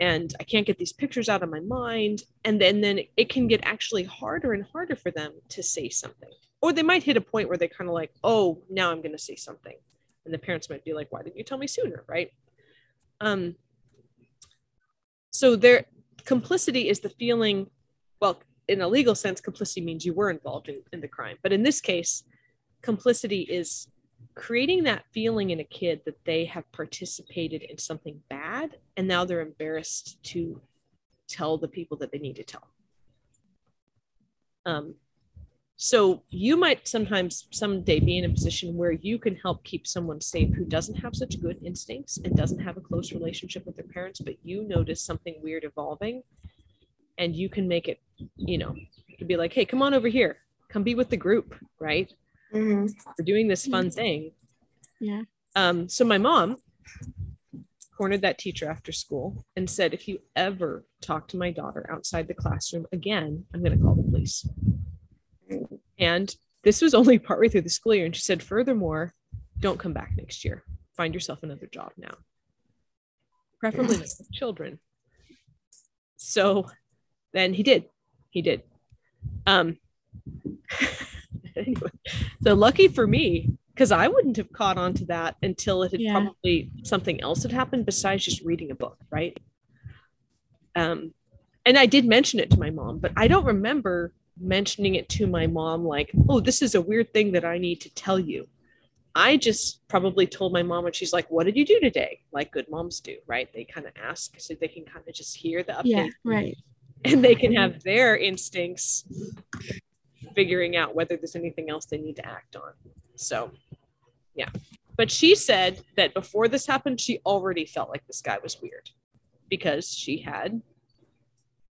and I can't get these pictures out of my mind. And then then it can get actually harder and harder for them to say something. Or they might hit a point where they kind of like, oh, now I'm gonna say something. And the parents might be like, why didn't you tell me sooner? Right. Um so their complicity is the feeling, well, in a legal sense, complicity means you were involved in, in the crime. But in this case, complicity is creating that feeling in a kid that they have participated in something bad and now they're embarrassed to tell the people that they need to tell um, so you might sometimes someday be in a position where you can help keep someone safe who doesn't have such good instincts and doesn't have a close relationship with their parents but you notice something weird evolving and you can make it you know to be like hey come on over here come be with the group right Mm-hmm. we're doing this fun thing. Yeah. Um, so my mom cornered that teacher after school and said, if you ever talk to my daughter outside the classroom again, I'm going to call the police. And this was only partway through the school year. And she said, furthermore, don't come back next year. Find yourself another job now, preferably not with children. So then he did. He did. Um, anyway, so lucky for me, because I wouldn't have caught on to that until it had Yeah. probably something else had happened besides just reading a book, right? Um, and I did mention it to my mom, but I don't remember mentioning it to my mom like, oh, this is a weird thing that I need to tell you. I just probably told my mom, and she's like, "What did you do today?" Like good moms do, right? They kind of ask so they can kind of just hear the update Yeah. Right. And they can have their instincts figuring out whether there's anything else they need to act on. So, yeah. But she said that before this happened, she already felt like this guy was weird because she had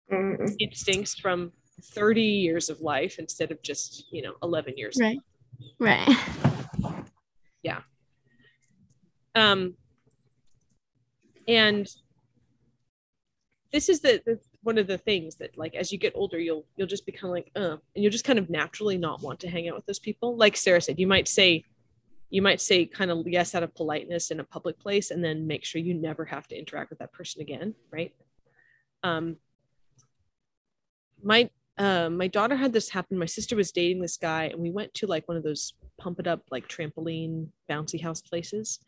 Mm-hmm. instincts from 30 years of life instead of just, you know, 11 years. Right. Right. Yeah. um and this is the, the one of the things that like as you get older you'll you'll just become like uh and you'll just kind of naturally not want to hang out with those people. Like sarah said you might say you might say kind of yes out of politeness in a public place and then make sure you never have to interact with that person again right? Um my uh, my daughter had this happen. My sister was dating this guy and we went to like one of those pump it up like trampoline bouncy house places.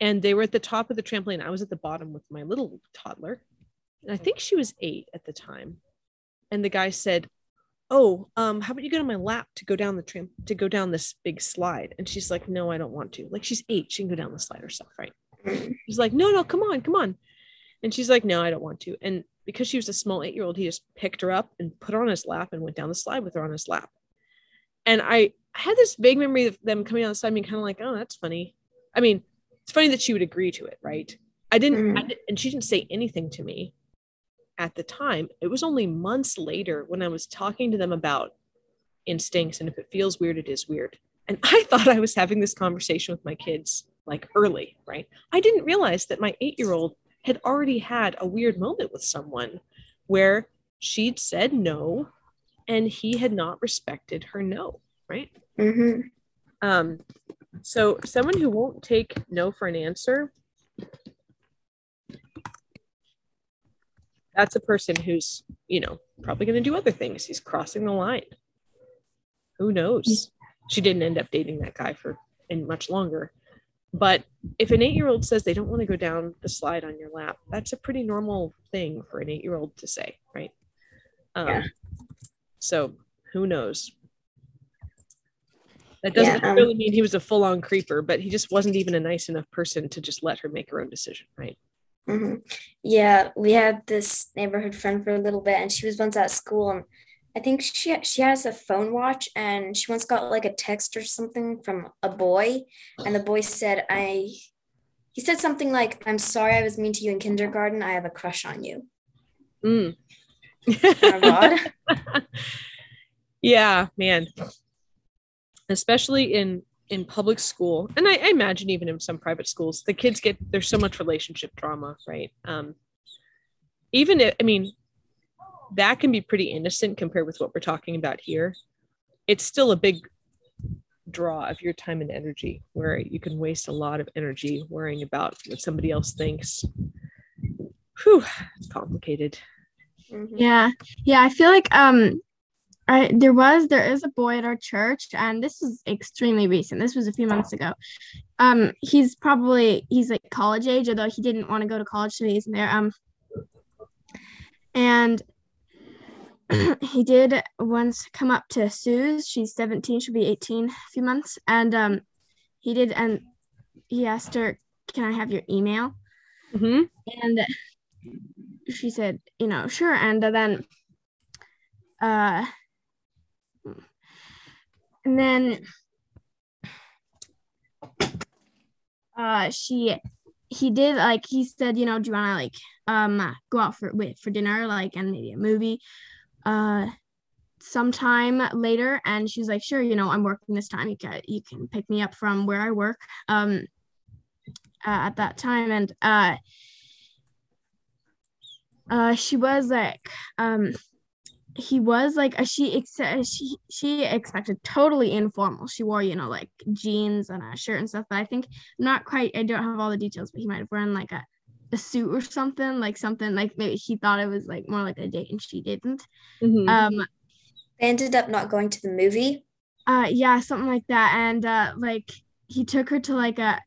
And they were at the top of the trampoline. I was at the bottom with my little toddler and i think she was eight at the time. And the guy said oh um how about you get on my lap to go down the tram to go down this big slide? And she's like no i don't want to. Like she's eight she can go down the slide herself right? He's like no no come on come on. And she's like no i don't want to. And because she was a small eight year old he just picked her up and put her on his lap and went down the slide with her on his lap. And i had this vague memory of them coming on the side being kind of like oh that's funny. I mean it's funny that she would agree to it right? I didn't I Mhm. di- and she didn't say anything to me at the time it was only months later when i was talking to them about instincts and if it feels weird it is weird. And i thought i was having this conversation with my kids like early right? I didn't realize that my eight year old had already had a weird moment with someone where she'd said no and he had not respected her no right? Mm-hmm. um so someone who won't take no for an answer that's a person who's you know probably going to do other things. He's crossing the line. Who knows? She didn't end up dating that guy for and much longer. But if an eight year old says they don't want to go down the slide on your lap that's a pretty normal thing for an eight year old to say right? Um, Yeah. so who knows? That doesn't Yeah, um, really mean he was a full on creeper but he just wasn't even a nice enough person to just let her make her own decision right hmm Yeah, we had this neighborhood friend for a little bit, and she was once at school, and I think she she has a phone watch and she once got like a text or something from a boy and the boy said I he said something like I'm sorry I was mean to you in kindergarten I have a crush on you. Mm. Yeah, man. Especially in in public school, and I, I imagine even in some private schools, the kids get there's so much relationship drama, right? Um, even if, I mean, that can be pretty innocent compared with what we're talking about here. It's still a big draw of your time and energy where you can waste a lot of energy worrying about what somebody else thinks. Whew, it's complicated. Mhm. Yeah. Yeah. I feel like um I there was there is a boy at our church and this is extremely recent. This was a few months ago. Um he's probably he's like college age, although he didn't want to go to college so he isn't there. Um and he did once come up to Suze. She's 17, she'll be 18 a few months. And um he did and he asked her, Can I have your email? hmm and she said you know sure and then uh and then uh she he did like he said you know do you want to like um go out for with for dinner like and maybe a movie? Uh sometime later and she's like sure you know i'm working this time. You can you can pick me up from where i work um uh, at that time. And uh uh she was like um he was like she ex- she she expected totally informal she wore you know like jeans and a shirt and stuff but i think not quite i don't have all the details but he might have worn like a, a suit or something like something like maybe he thought it was like more like a date and she didn't Mhm. um They ended up not going to the movie. uh yeah something like that and uh like he took her to like a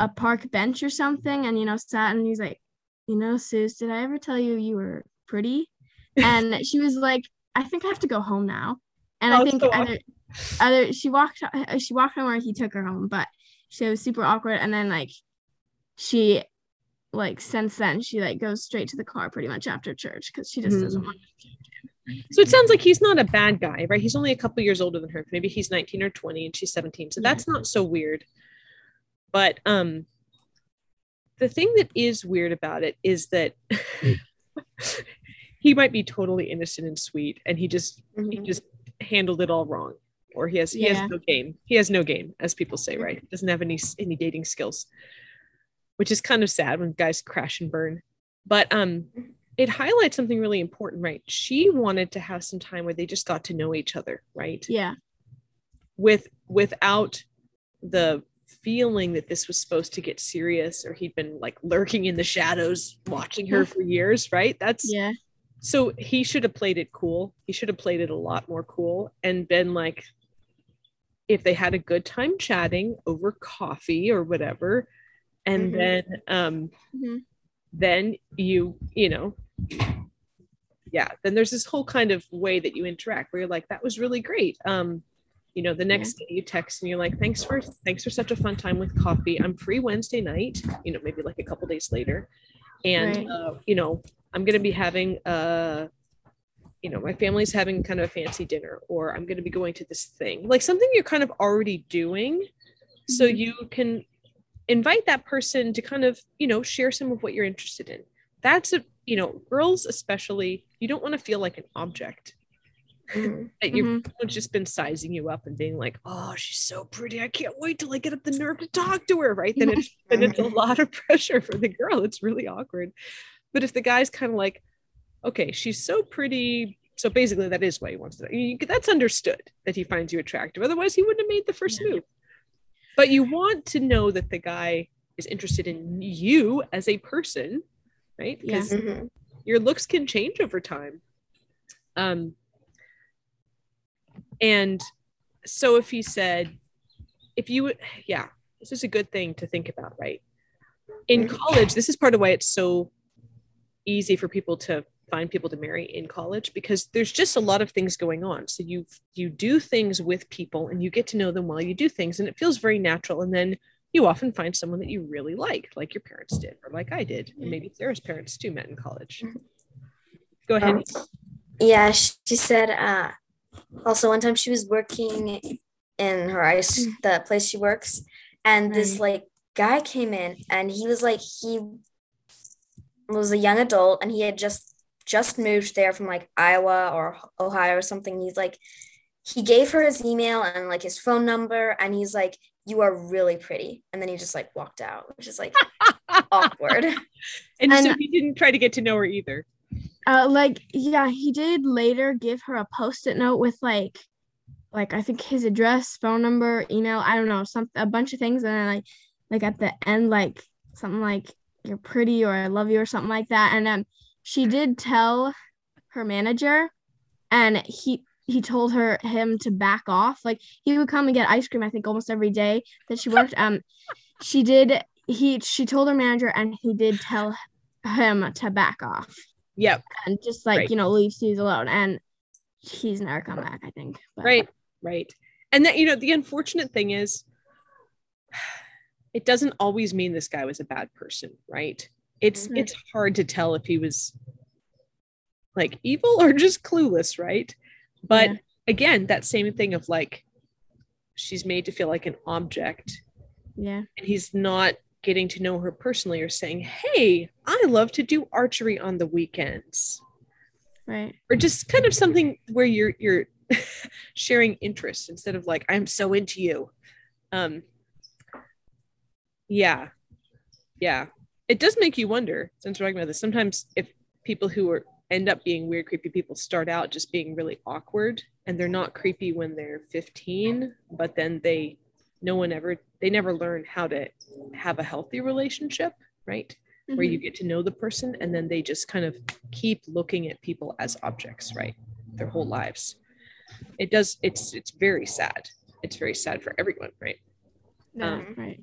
a park bench or something and you know sat and he's like you know Suze did I ever tell you you were pretty and she was like I think I have to go home now and Oh, I think so either either she walked uh, she walked home or he took her home but she was super awkward and then like she like since then she like goes straight to the car pretty much after church because she just Mhm. doesn't want to So it sounds like he's not a bad guy, right? He's only a couple years older than her. Maybe he's 19 or 20 and she's 17. So Yeah. that's not so weird. But um the thing that is weird about it is that he might be totally innocent and sweet and he just he Mhm. just handled it all wrong or he has he has no game. He has no game as people say, right? He doesn't have any any dating skills. Which is kind of sad when guys crash and burn. But um it highlights something really important, right? She wanted to have some time where they just got to know each other, right? yeah With without the feeling that this was supposed to get serious or he'd been like lurking in the shadows watching her for years, right? That's yeah so he should have played it cool. He should have played it a lot more cool and been like if they had a good time chatting over coffee or whatever and Mhm. then um Mhm. then you you know yeah then there's this whole kind of way that you interact where you're like that was really great um you know the next day you text and you're like thanks for thanks for such a fun time with coffee i'm free wednesday night you know maybe like a couple days later and Right. uh, you know i'm going to be having uh you know my family's having kind of a fancy dinner or i'm going to be going to this thing like something you're kind of already doing. So Mhm. you can invite that person to kind of you know share some of what you're interested in. That's a you know girls especially you don't want to feel like an object. Mhm. that you've someone's just been sizing you up and being like oh she's so pretty. I can't wait till i get up the nerve to talk to her right? Then it's then it's a lot of pressure for the girl. It's really awkward but if the guy's kind of like okay she's so pretty so basically that is why he wants to you, that's understood that he finds you attractive otherwise he wouldn't have made the first move but you want to know that the guy is interested in you as a person right Yeah. because Mhm. your looks can change over time um and so if he said if you yeah this is a good thing to think about right in Mhm. college this is part of why it's so easy for people to find people to marry in college because there's just a lot of things going on. So you you do things with people and you get to know them while you do things and it feels very natural. And then you often find someone that you really like like your parents did or like i did and maybe sarah's parents too met in college. Go ahead. Um, Yeah, she said. Uh, also, one time she was working in her ice, the place she works, and this like guy came in, and he was like he was a young adult, and he had just just moved there from like Iowa or Ohio or something. He's like, he gave her his email and like his phone number, and he's like, "You are really pretty," and then he just like walked out, which is like awkward. And, so he didn't try to get to know her either. Uh, like yeah, he did later give her a post-it note with like, like I think his address, phone number, email. I don't know, some a bunch of things, and then like, like at the end, like something like "you're pretty" or "I love you" or something like that. And um, she did tell her manager, and he he told her him to back off. Like he would come and get ice cream. I think almost every day that she worked. Um, she did. He she told her manager, and he did tell him to back off Yep. and just like Right. you know leave Suze alone and he's never come back I think but, Right. Right. And that, you know, the unfortunate thing is it doesn't always mean this guy was a bad person, right? It's Mhm. it's hard to tell if he was like evil or just clueless, right? But Yeah. again, that same thing of like she's made to feel like an object yeah and he's not getting to know her personally or saying, "Hey, I love to do archery on the weekends." right or just kind of something where you're you're sharing interest instead of like i'm so into you um yeah. Yeah. It does make you wonder since we're talking about this sometimes if people who are end up being weird creepy people start out just being really awkward and they're not creepy when they're 15 but then they no one ever they never learn how to have a healthy relationship right? Where you get to know the person and then they just kind of keep looking at people as objects right their whole lives. It does it's it's very sad. It's very sad for everyone right? Yeah Um, right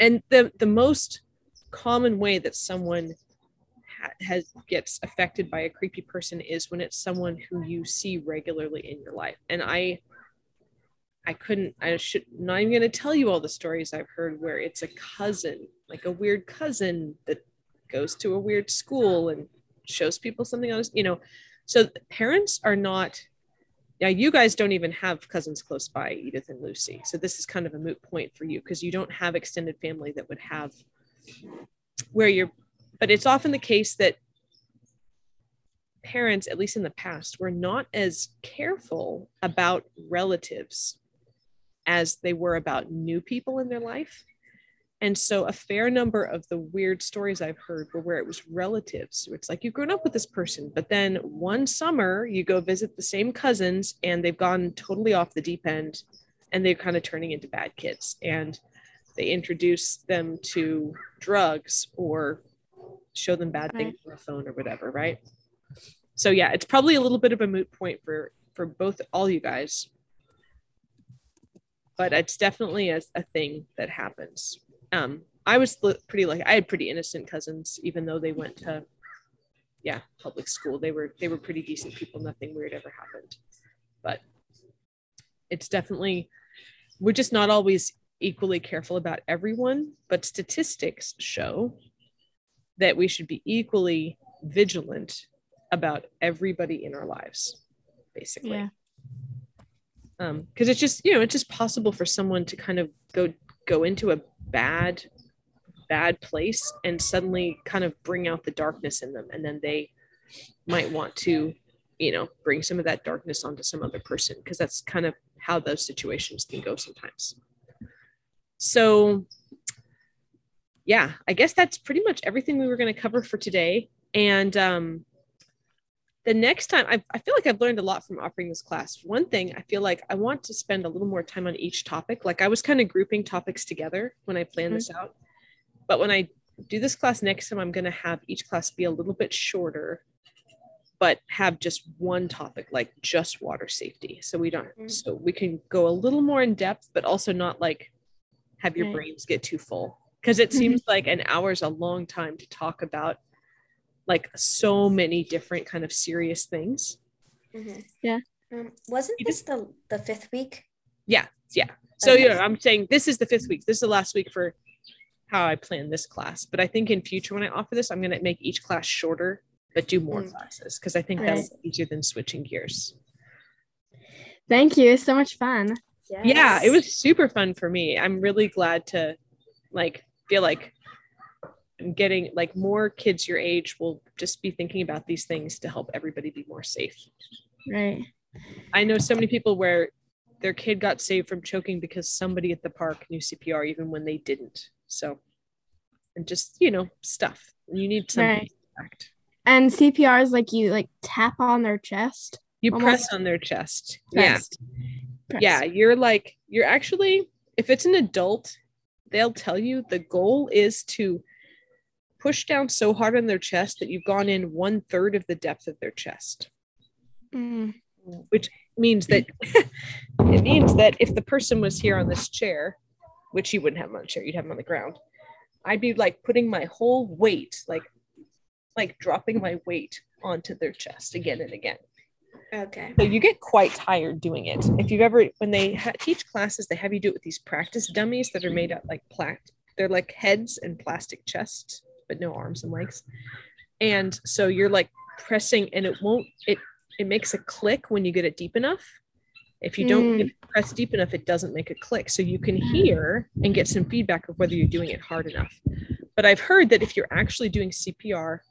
and the the most common way that someone ha- has gets affected by a creepy person is when it's someone who you see regularly in your life. And i i couldn't i should not even going to tell you all the stories i've heard where it's a cousin like a weird cousin that goes to a weird school and shows people something else you know? So parents are not yeah you guys don't even have cousins close by edith and lucy. So this is kind of a moot point for you because you don't have extended family that would have where you're but it's often the case that parents at least in the past were not as careful about relatives as they were about new people in their life and so a fair number of the weird stories I've heard were where it was relatives. It's like you've grown up with this person, but then one summer you go visit the same cousins and they've gone totally off the deep end and they're kind of turning into bad kids. And they introduce them to drugs or show them bad things on the phone or whatever, right? So yeah, it's probably a little bit of a moot point for for both all you guys. But it's definitely a, a thing that happens um i was pretty like i had pretty innocent cousins even though they went to yeah public school. They were they were pretty decent people. Nothing weird ever happened. But it's definitely we're just not always equally careful about everyone but statistics show that we should be equally vigilant about everybody in our lives basically. Yeah. Um because it's just you know it's just possible for someone to kind of go go into a bad bad place and suddenly kind of bring out the darkness in them. And then they might want to you know bring some of that darkness onto some other person because that's kind of how those situations can go sometimes. So yeah i guess that's pretty much everything we were going to cover for today. And um the next time I, I feel like i've learned a lot from offering this class. One thing i feel like i want to spend a little more time on each topic. Like i was kind of grouping topics together when i planned this out. But when i do this class next time i'm going to have each class be a little bit shorter but have just one topic like just water safety. So we don't Mm. so we can go a little more in depth but also not like have your Right. brains get too full. Because it seems like an hour is a long time to talk about like so many different kind of serious things Mhm. Yeah. Um, wasn't this the the fifth week? yeah yeah so Okay. you know i'm saying this is the fifth week this is the last week for how i plan this class but i think in future when i offer this i'm going to make each class shorter but do more Mm. classes because I think Right. that's easier than switching gears. Thank you. It's so much fun. Yeah, it was super fun for me. I'm really glad to like feel like I'm getting like more kids your age will just be thinking about these things to help everybody be more safe. Right. I know so many people where their kid got saved from choking because somebody at the park knew CPR even when they didn't. So, and just, you know, stuff. You need Right. fact. And CPR is like you like tap on their chest. You Almost press on their chest. Yeah. Press. Yeah. You're like, you're actually, if it's an adult, they'll tell you the goal is to push down so hard on their chest that you've gone in one third of the depth of their chest. Mm. which means that it means that if the person was here on this chair, which you wouldn't have them on a chair, you'd have them on the ground. I'd be like putting my whole weight, like like dropping my weight onto their chest again and again. Okay. So you get quite tired doing it. If you've ever, when they ha- teach classes, they have you do it with these practice dummies that are made out like plat. They're like heads and plastic chests, but no arms and legs. And so you're like pressing, and it won't. It it makes a click when you get it deep enough. If you don't Mm. press deep enough, it doesn't make a click. So you can hear and get some feedback of whether you're doing it hard enough. But I've heard that if you're actually doing CPR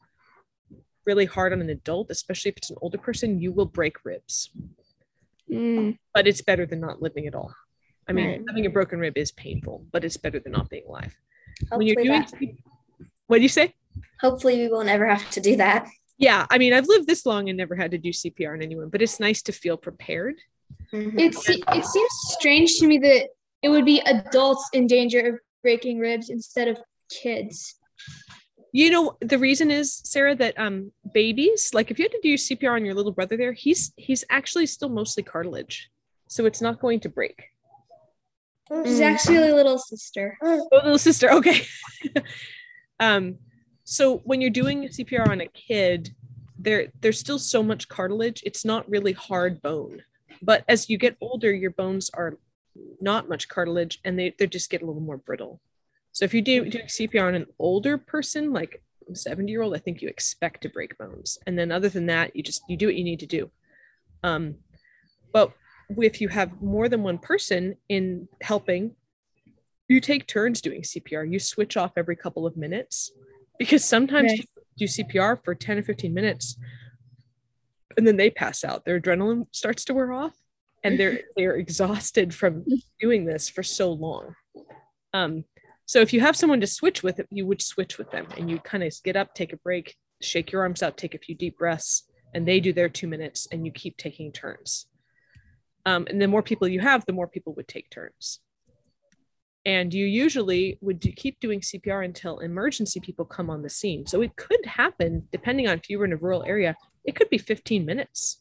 really hard on an adult, especially if it's an older person, you will break ribs Mm. but it's better than not living at all. I mean, Right. having a broken rib is painful, but it's better than not being alive. when you're doing, that, what do you say? hopefully we will never have to do that. Yeah, I mean, I've lived this long and never had to do CPR on anyone, but it's nice to feel prepared. Mhm. It, it seems strange to me that it would be adults in danger of breaking ribs instead of kids. You know, the reason is Sarah that um babies, like if you had to do CPR on your little brother there, he's he's actually still mostly cartilage, so it's not going to break. She's actually a little sister. Oh, little sister. Okay. um, so when you're doing CPR on a kid, there there's still so much cartilage. It's not really hard bone, but as you get older, your bones are not much cartilage, and they they just get a little more brittle. So if you do do CPR on an older person, like a 70 year old, I think you expect to break bones, and then other than that, you just you do what you need to do. Um, but if you have more than one person in helping you take turns doing CPR. You switch off every couple of minutes because sometimes Right. people do CPR for 10 or 15 minutes and then they pass out. Their adrenaline starts to wear off and they're they're exhausted from doing this for so long. Um, so if you have someone to switch with, you would switch with them and you kind of get up, take a break, shake your arms out, take a few deep breaths, and they do their two minutes and you keep taking turns. Um, and the more people you have, the more people would take turns and you usually would do, keep doing CPR until emergency people come on the scene. So it could happen, depending on if you were in a rural area, it could be 15 minutes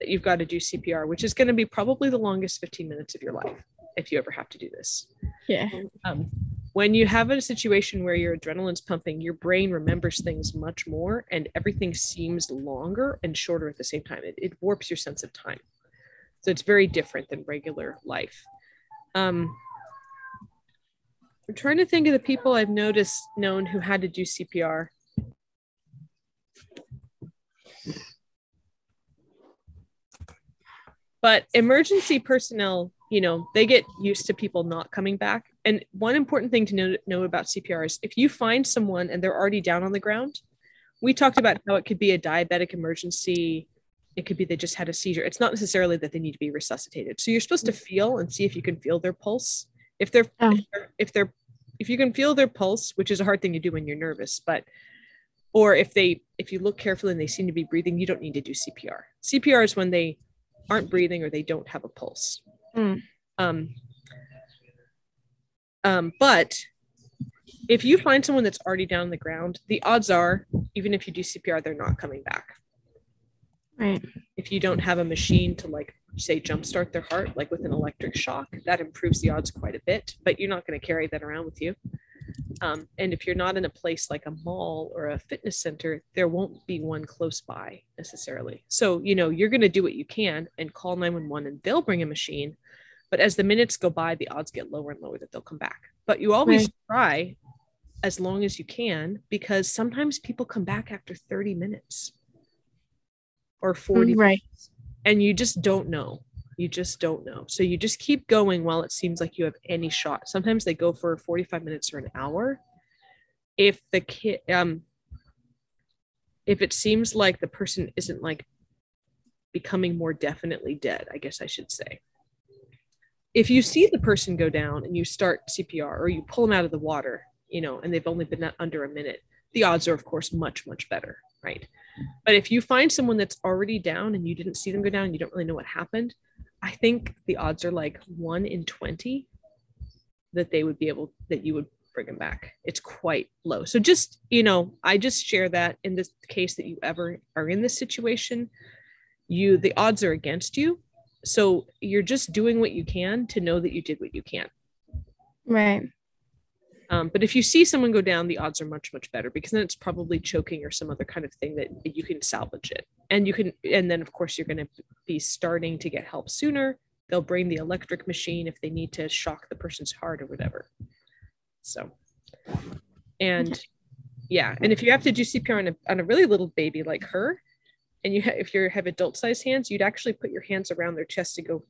that you've got to do CPR, which is going to be probably the longest 15 minutes of your life if you ever have to do this. Yeah. Um, when you have a situation where your adrenaline's pumping, your brain remembers things much more and everything seems longer and shorter at the same time. It, it warps your sense of time. So it's very different than regular life. Um, I'm trying to think of the people I've noticed known who had to do CPR. But emergency personnel, you know, they get used to people not coming back. And one important thing to know, know about CPR is if you find someone and they're already down on the ground, we talked about how it could be a diabetic emergency. It could be they just had a seizure. It's not necessarily that they need to be resuscitated. So you're supposed to feel and see if you can feel their pulse. If they're Oh. if they're, if they're if you can feel their pulse, which is a hard thing to do when you're nervous, but or if they if you look carefully and they seem to be breathing, you don't need to do CPR. CPR is when they aren't breathing or they don't have a pulse. Mm. Um, um, but if you find someone that's already down on the ground, the odds are, even if you do CPR, they're not coming back. Right. If you don't have a machine to like say jumpstart their heart, like with an electric shock, that improves the odds quite a bit. But you're not going to carry that around with you. Um, and if you're not in a place like a mall or a fitness center, there won't be one close by necessarily. So, you know, you're going to do what you can and call 911 and they'll bring a machine. But as the minutes go by, the odds get lower and lower that they'll come back. But you always Right. try as long as you can because sometimes people come back after 30 minutes or 40 Right. minutes and you just don't know. You just don't know. So you just keep going while it seems like you have any shot. Sometimes they go for 45 minutes or an hour. If the kid um if it seems like the person isn't like becoming more definitely dead i guess i should say. If you see the person go down and you start cpr or you pull them out of the water you know and they've only been under a minute the odds are of course much much better right but if you find someone that's already down and you didn't see them go down and you don't really know what happened i think the odds are like 1 in 20 that they would be able that you would bring them back. It's quite low. So just you know i just share that in this case that you ever are in this situation you the odds are against you. So you're just doing what you can to know that you did what you can. Right. Um, but if you see someone go down, the odds are much, much better because then it's probably choking or some other kind of thing that you can salvage it. And you can, and then of course, you're going to be starting to get help sooner. They'll bring the electric machine if they need to shock the person's heart or whatever. So, and yeah, and if you have to do CPR on a, on a really little baby like her, and you ha- if you have adult sized hands, you'd actually put your hands around their chest to go,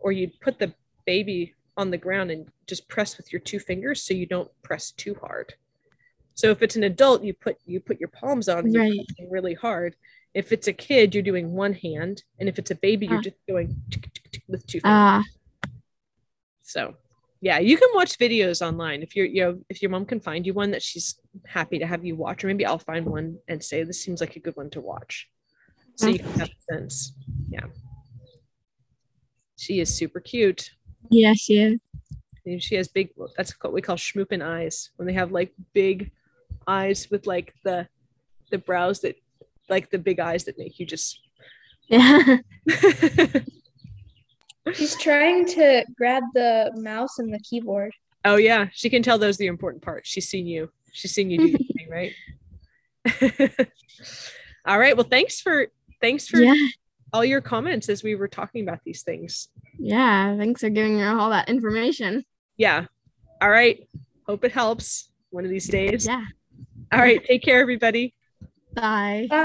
or you'd put the baby on the ground and just press with your two fingers so you don't press too hard. So if it's an adult, you put you put your palms on Right. really hard. If it's a kid, you're doing one hand, and if it's a baby, you're Ah. just going with two fingers. Ah, So yeah, you can watch videos online if you're you know if your mom can find you one that she's happy to have you watch, or maybe I'll find one and say this seems like a good one to watch, so you can have a sense. Yeah, she is super cute. Yes, yeah. And she has big that's what we call schmoopin eyes when they have like big eyes with like the the brows that like the big eyes that make you just Yeah. She's trying to grab the mouse and the keyboard. oh yeah she can tell those are the important parts she's seen you she's seen you do your thing right all right well thanks for thanks for yeah. All your comments as we were talking about these things Yeah. Thanks for giving her all that information. yeah all right hope it helps one of these days Yeah. all right take care everybody Bye. Bye.